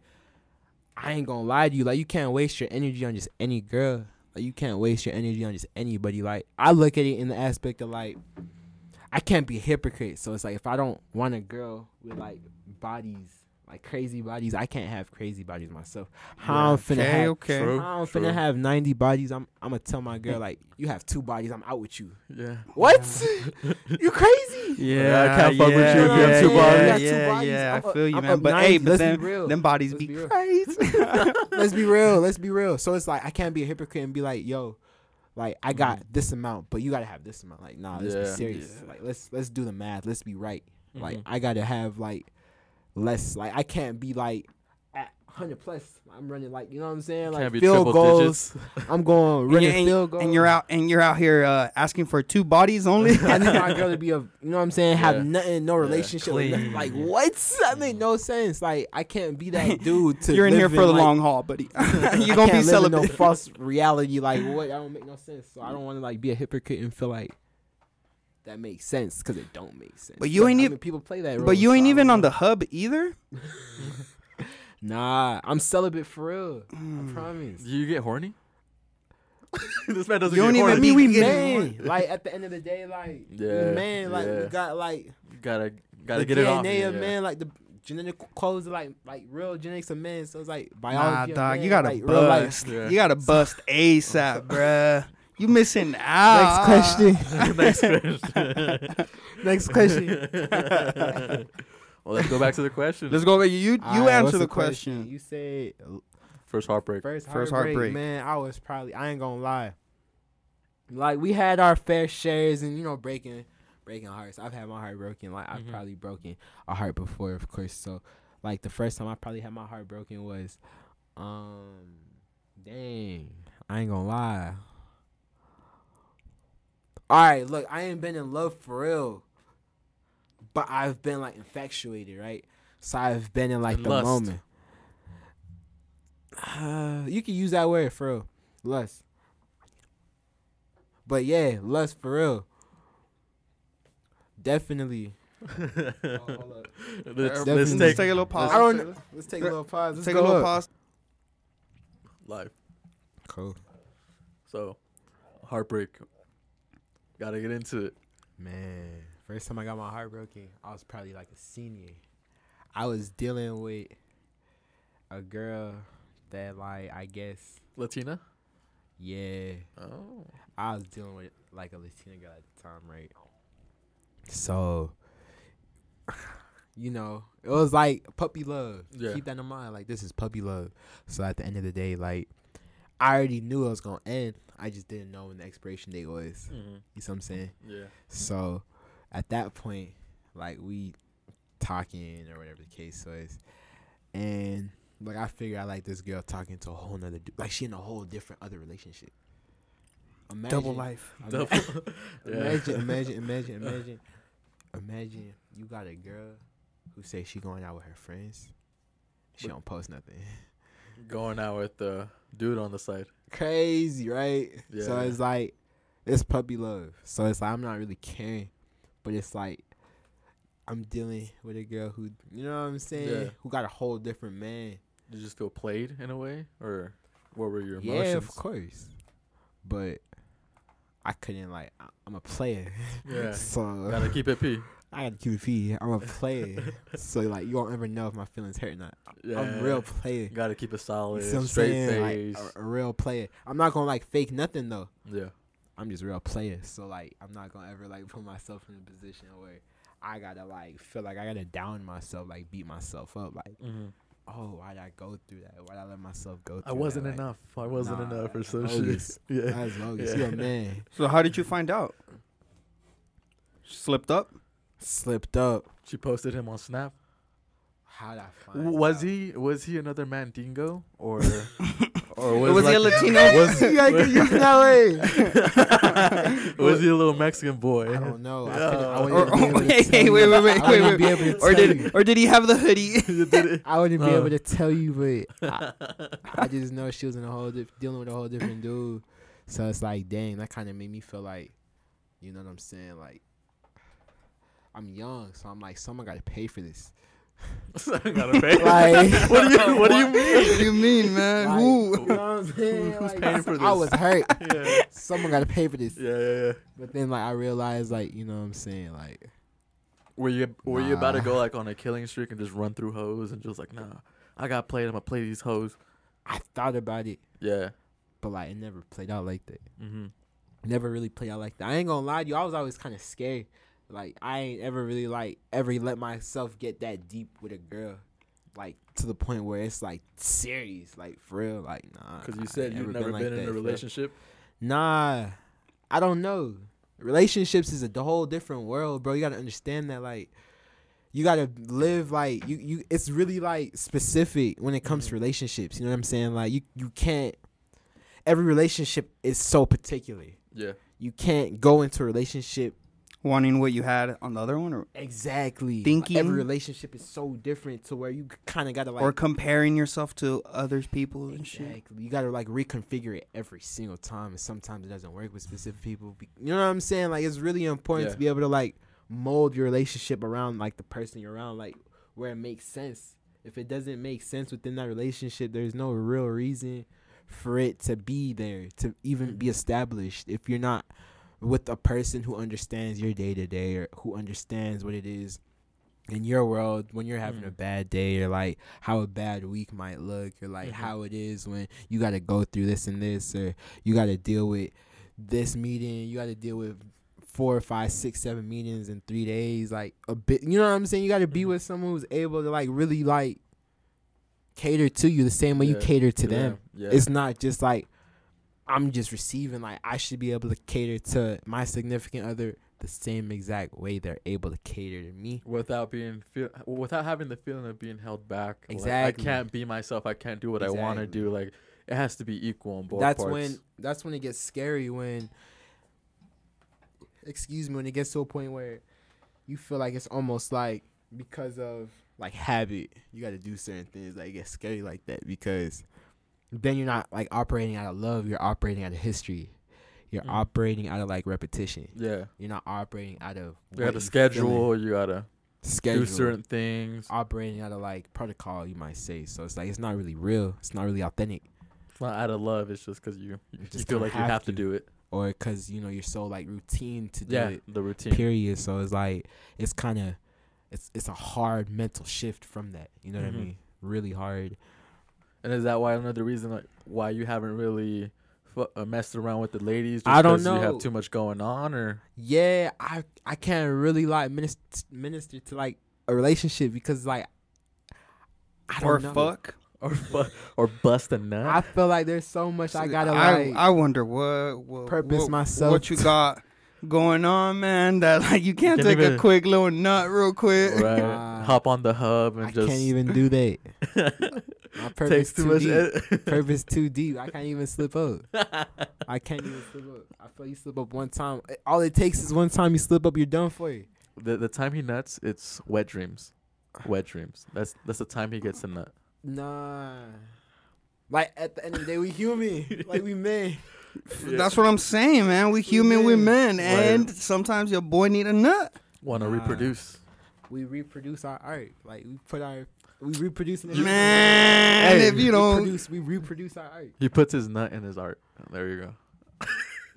I ain't gonna lie to you. Like you can't waste your energy on just any girl. Like you can't waste your energy on just anybody. Like I look at it in the aspect of like I can't be a hypocrite. So it's like if I don't want a girl with like bodies, like crazy bodies, I can't have crazy bodies myself. How I'm finna okay, have okay. True. how I'm true. finna have 90 bodies. I'm I'm gonna tell my girl like you have two bodies. I'm out with you. Yeah. What? you crazy? Yeah, I can't fuck with you if you have yeah, two yeah, bodies. Yeah, yeah, yeah, I'm I up- feel you, I'm man. up But 90. hey, but Let's be then real. them bodies Let's be, be real. crazy. let's be real. Let's be real. So it's like I can't be a hypocrite and be like, yo, like I got this amount, but you gotta have this amount. Like, nah, let's be serious. Yeah. Like let's let's do the math. Let's be right. Like Mhm. I gotta have like less. Like I can't be like at hundred plus. I'm running like you know what I'm saying. Like Can't field goals. digits. I'm going running you- and- field goals. and you're out and you're out here uh, asking for two bodies only. I need my girl to be a, you know what I'm saying, have Yeah. nothing, no relationship. with Like what? That make no sense. Like I can't be that dude. To you're in here for the like, long haul, buddy. You're gonna can't be live in celibate. No false reality. Like what? I don't make no sense. So I don't want to like be a hypocrite and feel like that makes sense because it don't make sense. But you ain't I even- mean, people play that. Role, but you ain't I even on the hub either. Nah, I'm celibate for real. Mm. I promise. Do you get horny? this man doesn't You don't get even horny. I mean, we Get man. Like at the end of the day, like Yeah, we man. Like yeah. we got like gotta gotta the get DNA it off. of yeah. man, like the genetic codes of like like real genetics of men. So it's like Nah, biology. of dog, man, you gotta like, real life. bust. Yeah. You gotta bust ASAP, bruh. You missing out. Next question. Next question. Next question. Well, let's go back to the question. Let's go. back. You you Alright, answer the question. You said First heartbreak. first First heartbreak, heartbreak. Man, I was probably I ain't gonna lie. Like we had our fair shares and you know breaking breaking hearts. I've had my heart broken. Like I've Mhm. probably broken a heart before, of course. So like the first time I probably had my heart broken was um dang. I ain't gonna lie. Alright, look, I ain't been in love for real. But I've been like infatuated, right? So I've been in like In the lust. moment. Uh, you can use that word for real. Lust. But yeah, lust for real. Definitely. let's, Definitely. let's Let's take, take a little pause. I don't Let's take a little pause. Let's Let's take a little up. pause. live. Cool. So, heartbreak. Gotta get into it. Man, first time I got my heart broken, I was probably like a senior. I was dealing with a girl that, like, I guess, Latina. yeah, Oh. I was dealing with like a Latina girl at the time, right? So, you know, it was like puppy love. Yeah. Keep that in mind. Like this is puppy love. So at the end of the day, like I already knew it was gonna end. I just didn't know when the expiration date was. hmm You see what I'm saying? Yeah. So at that point, like we talking or whatever the case was, and like I figured I like this girl talking to a whole nother dude. like she in a whole different other relationship. Imagine, Double life. Double. imagine, imagine, imagine, imagine, imagine you got a girl who say she going out with her friends. She But- don't post nothing. Going out with the dude on the side. Crazy, right? So it's like it's puppy love. So it's like I'm not really caring, but it's like I'm dealing with a girl who, you know what I'm saying, Yeah. who got a whole different man. Did you just feel played in a way, or what were your emotions? Yeah, of course. But I couldn't like I'm a player. Yeah. so Gotta keep it P. I got to keep it P. I'm a player. so like you won't ever know if my feelings hurt or not. Yeah. I'm a real player. Gotta keep it You solid, I'm straight saying? face. Like a, a real player. I'm not gonna like fake nothing though. yeah. I'm just real player. So like I'm not gonna ever like put myself in a position where I gotta like feel like I gotta down myself, like beat myself up. Like, hmm oh, why'd I go through that? Why'd I let myself go through that? I wasn't that? Like, enough. I wasn't nah, enough or some bogus. shit. Yeah. That's bogus. Yeah. You're a man. So how did you find out? Slipped up. Slipped up. She posted him on Snap. How'd I find was out? he was he another Mandingo or or Was he a Latino? Was, you gotta get used that way. was he a little Mexican boy? I don't know. I, Yeah. couldn't- I Or, wouldn't or, be able to hey, tell hey, you. wait, wait, wait, wait, wait. be able to Or did you. or did he have the hoodie? You did it. I wouldn't be No. able to tell you, but I, I just know she was in a whole diff- dealing with a whole different dude. So it's like, dang, that kind of made me feel like, you know what I'm saying? Like, I'm young, so I'm like, someone got to pay for this. Gotta pay. Like- what do you What do you mean? what do you mean, man? Like, Who? You know what saying? Who's Like, paying for this? I was hurt. Yeah. Someone got to pay for this. Yeah, yeah, yeah. But then, like, I realized, like, you know what I'm saying? Like, Were you Were you about to go like on a killing streak and just run through hoes and just like, nah, I got played. I'm gonna play these hoes. I thought about it, Yeah. but, like, it never played out like that. Mm-hmm. never really played out like that. I ain't gonna lie to you, I was always kind of scared. Like I ain't ever really like ever let myself get that deep with a girl, like to the point where it's like serious, like for real. Like nah, Because you said you've ever never like been in that, a relationship. Nah, I don't know. Relationships is a whole different world, bro. You gotta understand that, like. You gotta live like you. You. It's really like specific when it comes to Mhm. relationships. You know what I'm saying? Like you. You can't. Every relationship is so particular Yeah. you can't go into a relationship Wanting what you had on the other one, or exactly. Thinking- every relationship is so different to where you kind of gotta like or comparing yourself to other people and shit. exactly. You gotta like reconfigure it every single time, and sometimes it doesn't work with specific people. You know what I'm saying? Like it's really important Yeah. to be able to like mold your relationship around like the person you're around, like where it makes sense. If it doesn't make sense within that relationship, there's no real reason for it to be there to even be established if you're not with a person who understands your day to day or who understands what it is in your world when you're having a Mm. bad day or like how a bad week might look or like Mhm. how it is when you got to go through this and this or you got to deal with this meeting you got to deal with four or five six seven meetings in three days like a bit you know what i'm saying you got to be Mhm. with someone who's able to like really like cater to you the same way you cater to Yeah, them Yeah. it's not just like I'm just receiving. Like I should be able to cater to my significant other the same exact way they're able to cater to me. without being feel without having the feeling of being held back. Like, Exactly. I can't be myself. I can't do what I want to do. Like it has to be equal on both that's parts. when that's when it gets scary when excuse me when it gets to a point where you feel like it's almost like because of like habit you got to do certain things like it gets scary like that because then you're not like operating out of love you're operating out of history you're Mm. operating out of like repetition yeah, you're not operating out of you what got to you schedule. You gotta schedule do certain things. operating out of like protocol you might say so it's like it's not really real it's not really authentic It's not out of love. It's just because you you just feel kinda like you have have to to. do it. or because you know you're so like routine to do Yeah, it the routine. period so it's like it's kind of it's it's a hard mental shift from that you know what Mhm. i mean really hard And is that why another reason like why you haven't really fu- uh, messed around with the ladies? Just I don't 'cause You know. have too much going on, or yeah i i can't really like minister, minister to like a relationship because like i don't or know fuck. or bu- or bust a nut. i feel like there's so much i gotta I, like I wonder what, what purpose what, myself What you got going on, man? That like you can't, can't take even- a quick little nut real quick. right? Nah. Hop on the hub and i just can't even do that my purpose takes too too much. deep. ed- purpose too deep i can't even slip up I can't even slip up. I feel you slip up one time. Eh, all it takes is one time you slip up, you're done for you. the the time he nuts, it's wet dreams. Wet dreams. That's that's the time he gets a nut. Nah. Like at the end of the day, we human. like we men. That's what I'm saying, man. We human, we men. men, and sometimes your boy need a nut. Want to Nah. reproduce. We reproduce our art. Like we put our we reproduce it. Man, Hey, if you we don't, produce, we reproduce our art. He puts his nut in his art. There you go.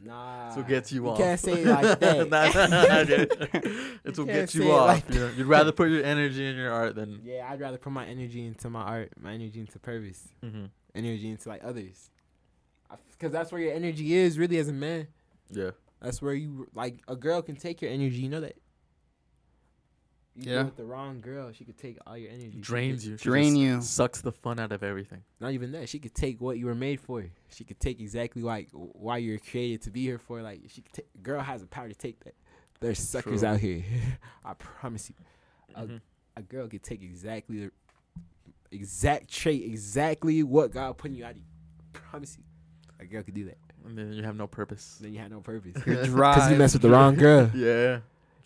Nah. That's what gets you you off. can't say it like that. Nah, nah, nah. It's what can't gets you off. like you know? You'd rather put your energy in your art than. yeah, I'd rather put my energy into my art, my energy into purpose, hmm energy into like others. Because that's where your energy is, really, as a man. Yeah. That's where you like a girl can take your energy. You know that. You Yeah. yeah. with the wrong girl, she could take all your energy. Drains you. She Drain you. Sucks the fun out of everything. Not even that. She could take what you were made for. She could take exactly like why you're created to be here for. Like she could take. Girl has the power to take that. There's suckers True. out here. I promise you. Uh, Mhm. A girl could take exactly the exact trait, exactly what God put in you. I promise you. A girl could do that. And then you have no purpose. Then you had no purpose. your Because you mess with the wrong girl. Yeah.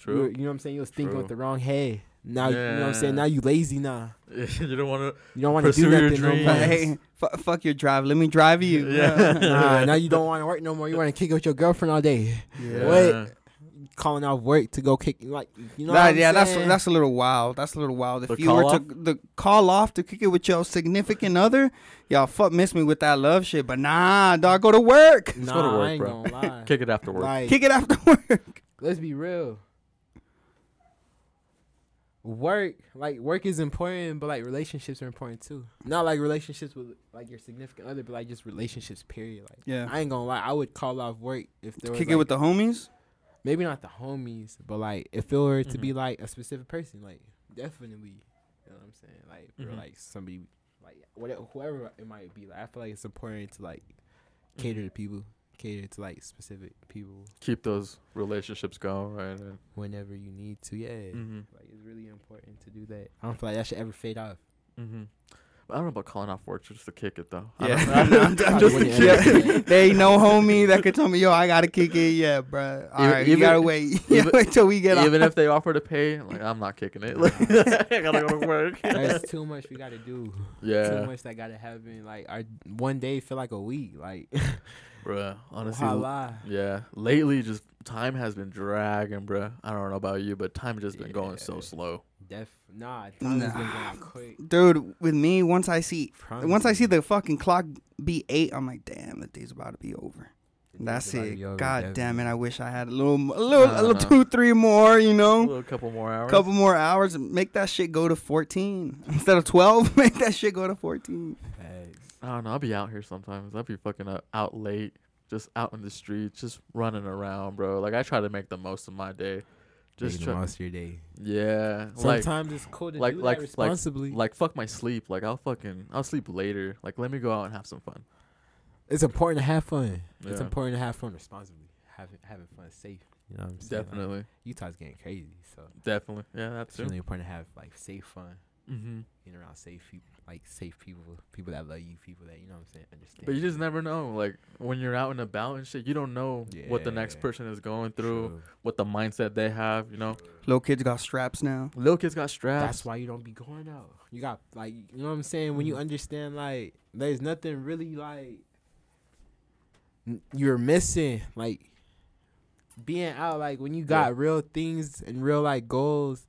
You, were- True. you know what I'm saying? You was thinking True. with the wrong head. Now you know what I'm saying. Now you lazy now. you don't want to. You don't want to do Pursue your nothing no more. dreams. hey, fu- fuck your drive. Let me drive you. Yeah. nah, now you don't want to work no more. You want to kick with your girlfriend all day. What? Calling off work to go kick like you know. That- what I'm yeah, that's saying? that's a little wild. That's a little wild. If The you were to off? the call off to kick it with your significant other, y'all fuck miss me with that love shit. But nah, dog, go to work. Let's Nah, go to I work, ain't bro. gonna lie. Kick it after work. Like, Kick it after work. let's be real. Work, like work is important, but like relationships are important too. Not like relationships with like your significant other, but like just relationships. Period. Like Yeah. I ain't gonna lie, I would call off work if there was Kick like, it with the homies. maybe not the homies, but like if it were to Mm-hmm. be like a specific person, like definitely, you know what I'm saying, like or Mhm. like somebody, like whatever, whoever it might be. Like I feel like it's important to like cater to people, cater to like specific people Keep those relationships going, right? And, whenever you need to. Yeah, mm-hmm. like it's really important to do that. I don't feel like that should ever fade off. Mm-hmm. I don't know about calling off work just to kick it though. Yeah, I'm, I'm just wouldn't yeah. ever do that. There ain't no homie that could tell me, yo, I gotta kick it. Yeah, bro. All Even- right, you even- gotta wait. You even- wait till we get Even off. if they offer to pay, like I'm not kicking it. Like, I gotta go to work. There's too much we gotta do. Yeah, Too much that gotta happen. Like our one day feel like a week. Like bruh. Honestly, voila. yeah. Lately, just time has been dragging, bruh. I don't know about you, but time just been going so Yeah. slow. Def nah, time has been Nah. going quick. Dude, with me, once I see Promise once I see the fucking clock be eight, I'm like, damn, the day's about to be over. That's about to it. be over, God damn it! I wish I had a little, a little, a Nah, little nah. two, three more. You A know, little couple more hours. couple more hours. and Make that shit go to 14 instead of 12. Make that shit go to 14. Facts. I don't know. I'll be out here sometimes. I'll be fucking up, out late, just out in the streets, just running around, bro. Like I try to make the most of my day. Just Making try. the most of your day. Yeah. Like Sometimes it's cool to like- do like- that like- responsibly. like fuck my sleep. Like I'll fucking I'll sleep later. Like let me go out and have some fun. it's important to have fun. It's important to have fun responsibly. Having having fun safe. You know what I'm saying? Like, Definitely. Utah's getting crazy, so Definitely. Yeah, that's it's really important to have like safe fun, Mm-hmm. being around safe people, like safe people, people that love you, people that you know what I'm saying understand. But you just never know. Like when you're out and about and shit, you don't know what the next person is going through, True. what the mindset they have. You know, Little kids got straps now. little kids got straps. That's why you don't be going out. You got like you know what I'm saying. When you Mhm. understand like there's nothing really like you're missing like being out like when you got real things and real like goals,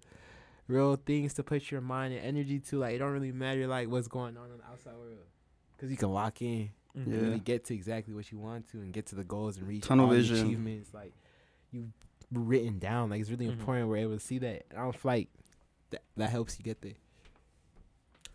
real things to put your mind and energy to. Like it don't really matter like what's going on in the outside world because you can lock in. Mhm. and Yeah. really get to exactly what you want to and get to the goals and reach Tunnel all the vision. achievements like you written down like it's really Mhm. important we're able to see that and i don't feel like that, that helps you get there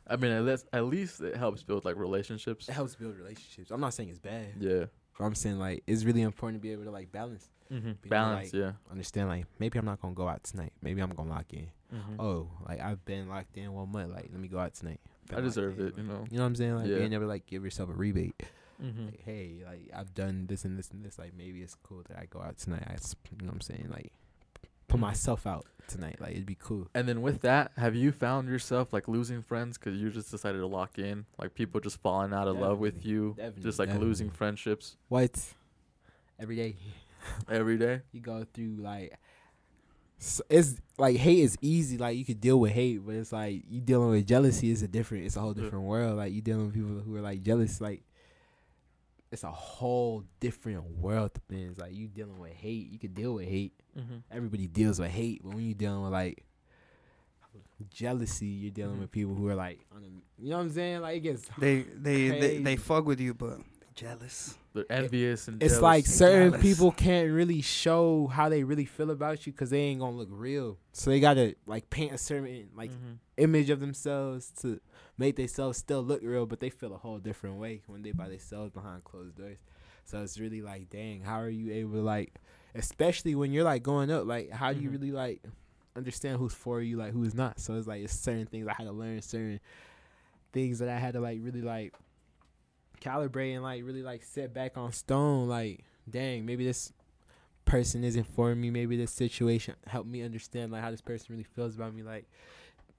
I mean, at least at least it helps build like relationships. it helps build relationships i'm not saying it's bad Yeah. but i'm saying like it's really important to be able to like balance Mm-hmm. Balance. like- yeah. understand like maybe i'm not gonna go out tonight maybe i'm gonna lock in Mhm. oh like i've been locked in one month like let me go out tonight Been I deserve in, it. You know. you know what i'm saying like Yeah. being able to like give yourself a rebate Mm-hmm. like, hey, like I've done this and this and this. Like maybe it's cool that I go out tonight. I, you know what I'm saying? Like put Mhm. myself out tonight. Like it'd be cool. And then with that, have you found yourself like losing friends because you just decided to lock in? Like people just falling out of love with you, just like losing friendships What? Every day every day. you go through like. it's like hate is easy. Like you could deal with hate, but it's like you dealing with jealousy is a different. It's a whole Yeah. different world. Like you dealing with people who are like jealous. Like it's a whole different world of things. Like you dealing with hate, you could deal with hate. Mm-hmm. everybody deals with hate, but when you're dealing with like jealousy, you're dealing Mhm. with people who are like, you know what I'm saying? Like it gets, They they they, they Crazy. fuck with you, but they jealous. They're envious and it's jealous. like certain jealous. people can't really show how they really feel about you because they ain't gonna look real. So they gotta like paint a certain like Mhm. image of themselves to make themselves still look real, but they feel a whole different way when they by themselves behind closed doors. So it's really like, dang, how are you able to like, especially when you're like going up, like how do you Mhm. really like understand who's for you, like who's not? So it's like it's certain things I had to learn, certain things that I had to like really like calibrate and like really like set back on stone. Like, dang, maybe this person isn't for me. Maybe this situation helped me understand like how this person really feels about me. Like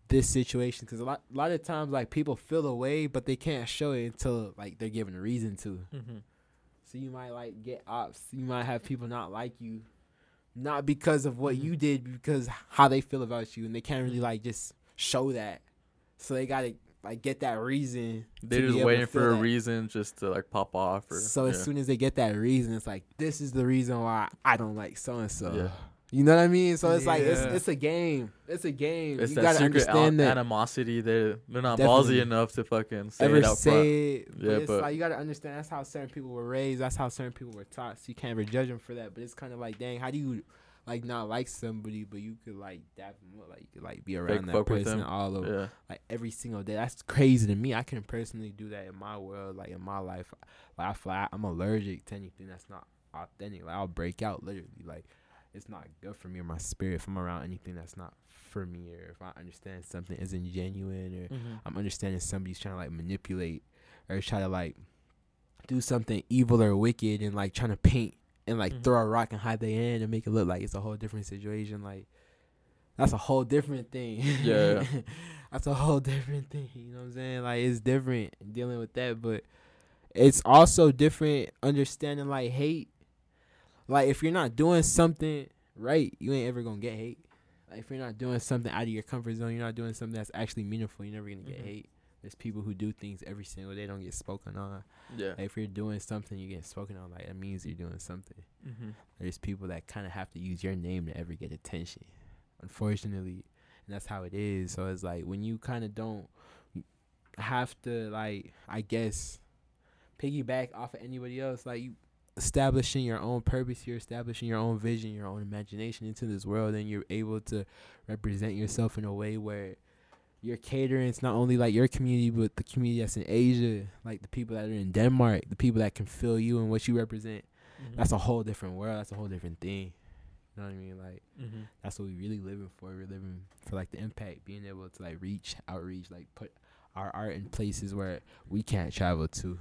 this situation, because a lot, a lot of times like people feel away, but they can't show it until like they're given a reason to. Mhm. So you might like get ops. You might have people not like you, not because of what Mhm. you did, because how they feel about you, and they can't really like just show that. So they gotta like get that reason. They're just waiting for a that. reason just to like pop off. Or So yeah. as soon as they get that reason, it's like this is the reason why I don't like so and so. You know what I mean? So it's like it's it's a game. It's a game. it's you that gotta secret understand al- that. animosity. They're they're not ballsy enough to fucking say ever it out front. say it, but Yeah, it's but- like you gotta understand that's how certain people were raised. That's how certain people were taught. So you can't ever judge them for that. But it's kind of like, dang, how do you like not like somebody, but you could like dap them up, like you could like be around that person them. all over Yeah. like every single day. That's crazy to me. I couldn't personally do that in my world, like in my life. Like I feel like I'm allergic to anything that's not authentic. Like I'll break out literally. Like it's not good for me or my spirit if I'm around anything that's not for me or if I understand something isn't genuine or Mm-hmm. I'm understanding somebody's trying to like manipulate or try to like do something evil or wicked and like trying to paint and like Mhm. throw a rock and hide their hand and make it look like it's a whole different situation. Like that's a whole different thing. Yeah. that's a whole different thing. You know what I'm saying? Like it's different dealing with that, but it's also different understanding like hate. Like if you're not doing something right, you ain't ever gonna get hate. Like if you're not doing something out of your comfort zone, you're not doing something that's actually meaningful, you're never gonna get Mhm. hate. There's people who do things every single day don't get spoken on. Yeah. Like if you're doing something, you get spoken on. Like that means you're doing something. Mm-hmm. There's people that kind of have to use your name to ever get attention. Unfortunately, and that's how it is. So it's like when you kind of don't have to like, I guess, piggyback off of anybody else. Like you establishing your own purpose, you're establishing your own vision, your own imagination into this world, and you're able to represent yourself in a way where you're catering it's not only like your community but the community that's in Asia, like the people that are in Denmark, the people that can feel you and what you represent. Mhm. That's a whole different world. That's a whole different thing. You know what I mean? Like Mhm. that's what we really living for. We're living for like the impact, being able to like reach, outreach, like put our art in places where we can't travel to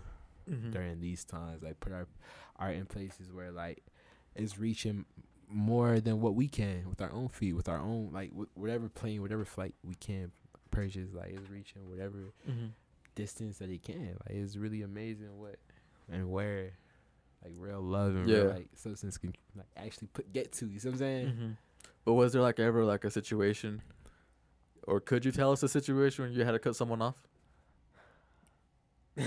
Mhm. during these times. Like put our art in places where like it's reaching more than what we can with our own feet, with our own like wh- whatever plane, whatever flight we can purchase. Like it's reaching whatever Mhm. distance that it can. Like it's really amazing what and where like real love and real like substance can like actually put get to. You see what I'm saying? Mhm. But was there like ever like a situation, or could you tell us a situation when you had to cut someone off?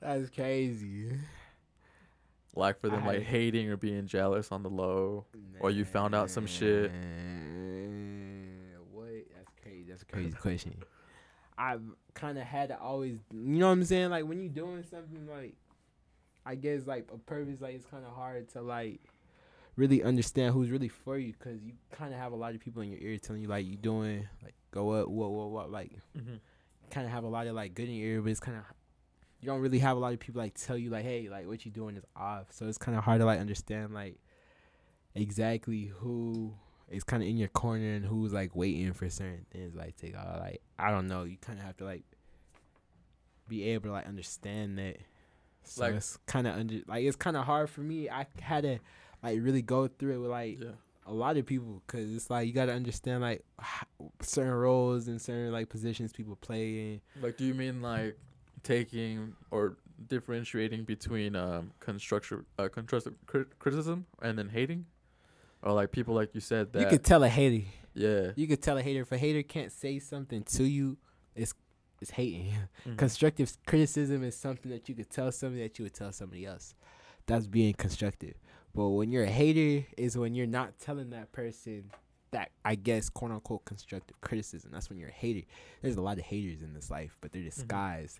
That's crazy. Like for them I like hating or being jealous on the low. Or you found out some shit. What? That's crazy. That's a crazy question. I've kind of had to always, you know what I'm saying? Like when you doing something like, I guess like a purpose, like it's kind of hard to like really understand who's really for you because you kind of have a lot of people in your ear telling you like you doing like go up, what, what, what, like Mm-hmm. kind of have a lot of like good in your ear, but it's kind of you don't really have a lot of people like tell you like, hey, like what you doing is off. So it's kind of hard to like understand like exactly who is kind of in your corner and who's like waiting for certain things. Like take uh, like I don't know. You kind of have to like be able to like understand that. So Like- it's kind of under like it's kind of hard for me. I had to like really go through it with like Yeah. a lot of people because it's like you got to understand like certain roles and certain like positions people play in. Like, do you mean like taking or differentiating between um constructive uh, constructive crit- criticism and then hating, or like people like you said that you could tell a hater. yeah You could tell a hater if a hater can't say something to you, it's it's hating. Mhm. Constructive criticism is something that you could tell somebody that you would tell somebody else. That's being constructive. But when you're a hater, is when you're not telling that person that I guess quote unquote constructive criticism. That's when you're a hater. There's a lot of haters in this life, but they're disguised.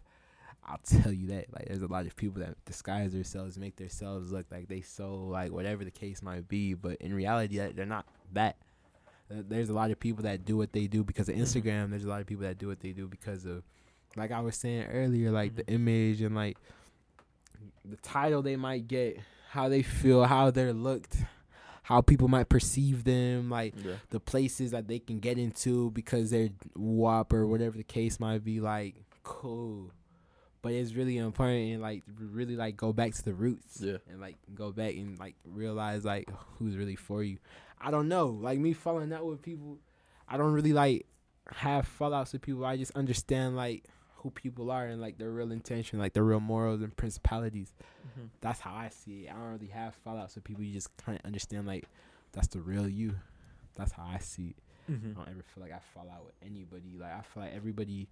I'll tell you that. Like there's a lot of people that disguise themselves, make themselves look like they so like whatever the case might be, but in reality that- they're not that. There's a lot of people that do what they do because of Mhm. Instagram. There's a lot of people that do what they do because of like I was saying earlier, like the Mhm. image and like the title they might get, how they feel, how they're looked, how people might perceive them, like yeah the places that they can get into because they're WAP or whatever the case might be. Like cool, but it's really important and like really like go back to the roots yeah and like go back and like realize like who's really for you. I don't know. Like me falling out with people, I don't really like have fallouts with people. I just understand like who people are and like their real intention, like their real morals and principalities. Mhm. That's how I see it. I don't really have fallouts with people. You just kind of understand like that's the real you. That's how I see it. Mhm. I don't ever feel like I fall out with anybody. Like I feel like everybody.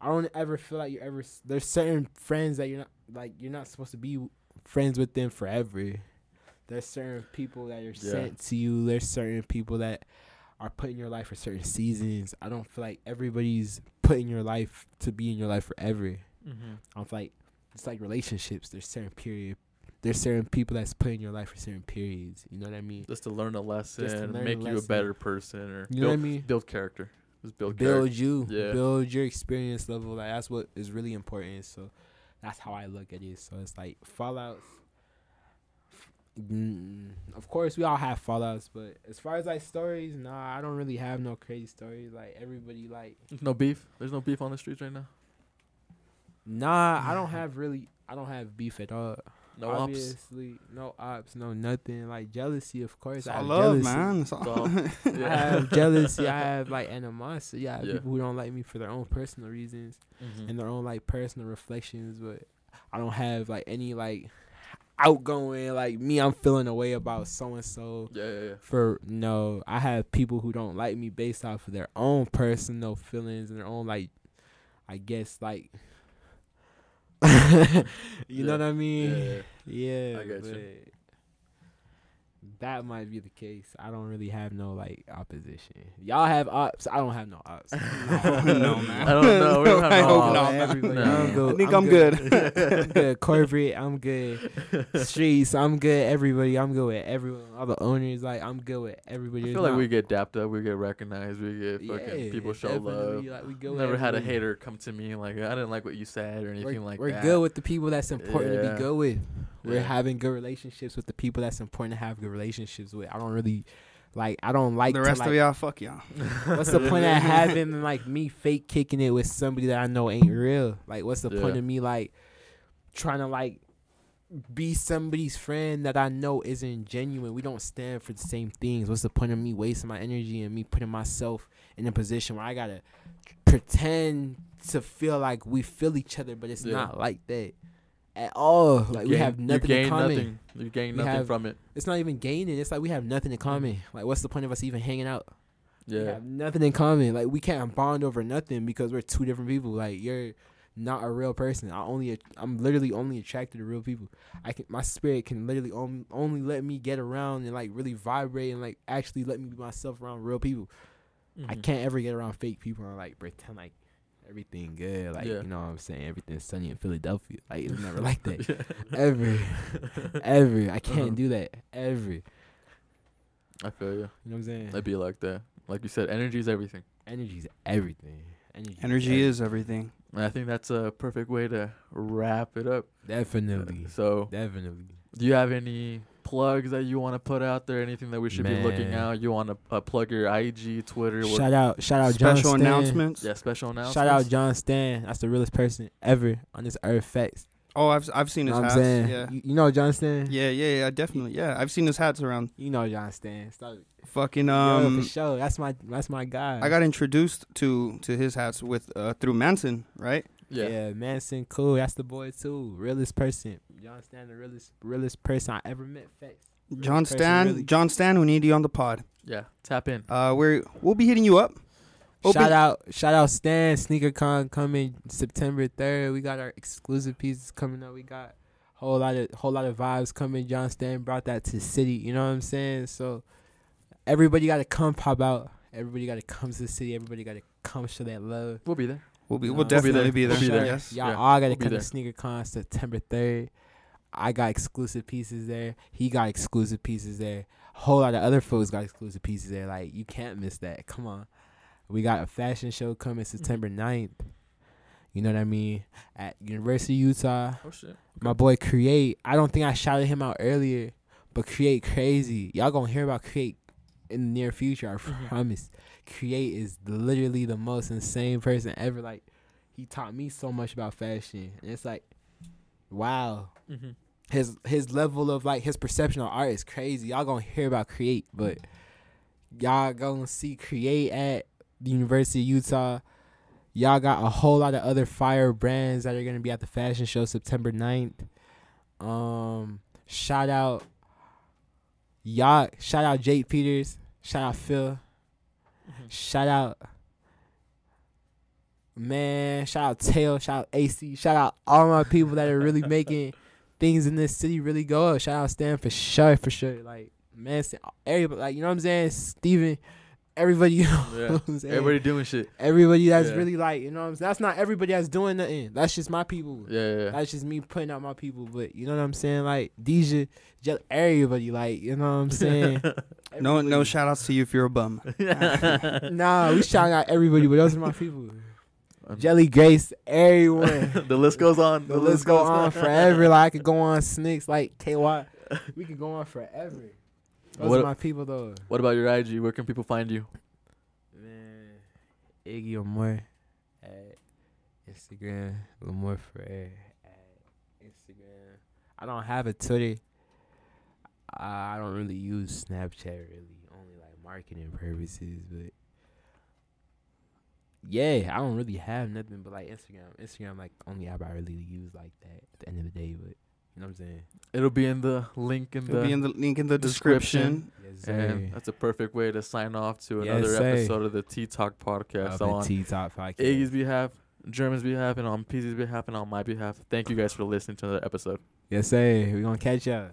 I don't ever feel like you're ever. There's certain friends that you're not like. You're not supposed to be friends with them forever. There's certain people that are Yeah. sent to you. There's certain people that are put in your life for certain seasons. I don't feel like everybody's put in your life to be in your life forever. Mhm. I don't like it's like relationships. There's certain period. There's certain people that's put in your life for certain periods. You know what I mean? just to learn a lesson, learn a make you a better person, or You know what I build, mean? build character. Just build, build character. you, Yeah. build your experience level. Like that's what is really important. So that's how I look at it. So it's like fallouts. Mm, of course, we all have fallouts, but as far as like stories, nah, I don't really have no crazy stories. Like everybody, like There's no beef. There's no beef on the streets right now. nah, I don't have really, I don't have beef at all. No ops. Obviously, no ops, no nothing. Like jealousy, of course. It's I all have love, jealousy. man. It's all all- I have jealousy. I have like animosity. I have Yeah. people who don't like me for their own personal reasons. Mhm. and their own like personal reflections, but I don't have like any like outgoing like me. I'm feeling a way about so and so. yeah, yeah, yeah. For no, I have people who don't like me based off of their own personal feelings and their own like, I guess like, you know what I mean? Yeah, yeah. Yeah, I get but you. That might be the case. I don't really have no like opposition. Y'all have ops. I don't have no ops. no, man. I don't know. We don't have I no hope ops. Not. Everybody. No, I'm good. I think I'm good. I'm good. Corporate, I'm good. Streets, I'm good. Everybody, I'm good with everyone. All the owners, like I'm good with everybody. I There's feel like not- we get dapped up, we get recognized, we get fucking Yeah, people show definitely, love. Like, we go Never had a hater come to me like I didn't like what you said or anything we're, like we're that. good with the people that's important to be good with. We're Yeah. having good relationships with the people that's important to have good relationships with. I don't really like. I don't like the to, rest like, of y'all, fuck y'all. What's the point of having like me fake kicking it with somebody that I know ain't real? Like, what's the point of me like trying to like be somebody's friend that I know isn't genuine? We don't stand for the same things. What's the point of me wasting my energy and me putting myself in a position where I gotta pretend to feel like we feel each other, but it's Yeah. not like that at all. Like we have nothing in common. Nothing. You gain nothing have- from it. It's not even gaining. It's like we have nothing in common. Like, what's the point of us even hanging out? We Yeah. have nothing in common. Like we can't bond over nothing because we're two different people. Like you're not a real person. I only I'm literally only attracted to real people. I can my spirit can literally on, only let me get around and like really vibrate and like actually let me be myself around real people. I Mhm. can't ever get around fake people and like pretend like everything good. Like Yeah. you know what I'm saying? Everything's sunny in Philadelphia. Like it's never like that. Yeah. Ever. Ever. I can't Uh-huh. do that. Ever. I feel you. You know what I'm saying? I'd be like that. Like you said, energy is everything. Energy is everything. Energy, Energy is everything. And I think that's a perfect way to wrap it up. definitely. So, Definitely. do you have any plugs that you want to put out there? Anything that we should be looking out? You want to uh, plug your IG, Twitter? what- Shout out, shout out, John Special Stan. announcements. yeah, special announcements. Shout out, John Stan. That's the realest person ever on this earth. Facts. Oh, I've I've seen You his know hats. Yeah. You, you know John Stan. yeah, yeah, yeah, definitely. Yeah, I've seen his hats around. You know John Stan. Stop it. Fucking Yo, um, for sure. That's my that's my guy. I got introduced to to his hats with uh through Manson, right? Yeah. yeah. Manson, cool. That's the boy too. Realest person. John Stan, the realest realest person I ever met. Facts. John person, Stan, really. John Stan, we need you on the pod. Yeah. Tap in. Uh, we're we'll be hitting you up. Open- Shout out, shout out Stan SneakerCon coming September third. We got our exclusive pieces coming up. We got whole lot of whole lot of vibes coming. John Stan brought that to the city. You know what I'm saying? So everybody got to come pop out. Everybody got to come to the city. Everybody got to come show that love. We'll be there. We'll be No, we'll we'll be definitely there. be there. We'll be there. Yes. Y'all Yeah, all got to we'll come to there. SneakerCon September third. I got exclusive pieces there. He got exclusive pieces there. Whole lot of other folks got exclusive pieces there. Like you can't miss that. Come on. We got a fashion show coming September 9th. You know what I mean? At University of Utah. Oh shit. My boy Create. I don't think I shouted him out earlier, but Create crazy. Y'all gonna hear about Create in the near future. I Mhm. promise. Create is literally the most insane person ever. Like he taught me so much about fashion, and it's like, wow. Mm-hmm. His his level of like his perception of art is crazy. Y'all gonna hear about Create, but y'all gonna see Create at the University of Utah. Y'all got a whole lot of other fire brands that are gonna be at the fashion show September 9th. Um, shout out, y'all. Shout out Jake Peters. Shout out Phil. Shout out, man. Shout out Tail. Shout out AC. Shout out all my people that are really making things in this city really go up. Shout out Stan for sure, for sure. Like man, everybody, like you know what I'm saying. Steven, everybody, you know Yeah. what I'm saying. Everybody doing shit. Everybody that's Yeah. really like, you know what I'm saying? That's not everybody that's doing nothing. That's just my people. Yeah, yeah, yeah. That's just me putting out my people. But you know what I'm saying? Like Deja, just everybody, like, you know what I'm saying? No no shout outs to you if you're a bum. Nah, we shouting out everybody, but those are my people. Um, Jelly Grace, everyone. the list goes on. The list goes on forever. Like I could go on Snicks, like KY. We could go on forever. Those What- are my people though. What about your IG? Where can people find you? Man, Iggy Lamore at Instagram. Lamore for at Instagram. I don't have a Twitter. I I don't really use Snapchat really, only like marketing purposes. But yeah, I don't really have nothing but like Instagram. Instagram like only app I really use like that at the end of the day. But you know what I'm saying? It'll be in the link in It'll the. be in the link in the description. description. Yes, and that's a perfect way to sign off to another sir. episode of the T Talk podcast. So on T Top Podcast. Iggy's behalf, German's behalf, and on PZ's behalf, and on my behalf, thank you guys for listening to another episode. Yes, sir. We gonna catch y'all.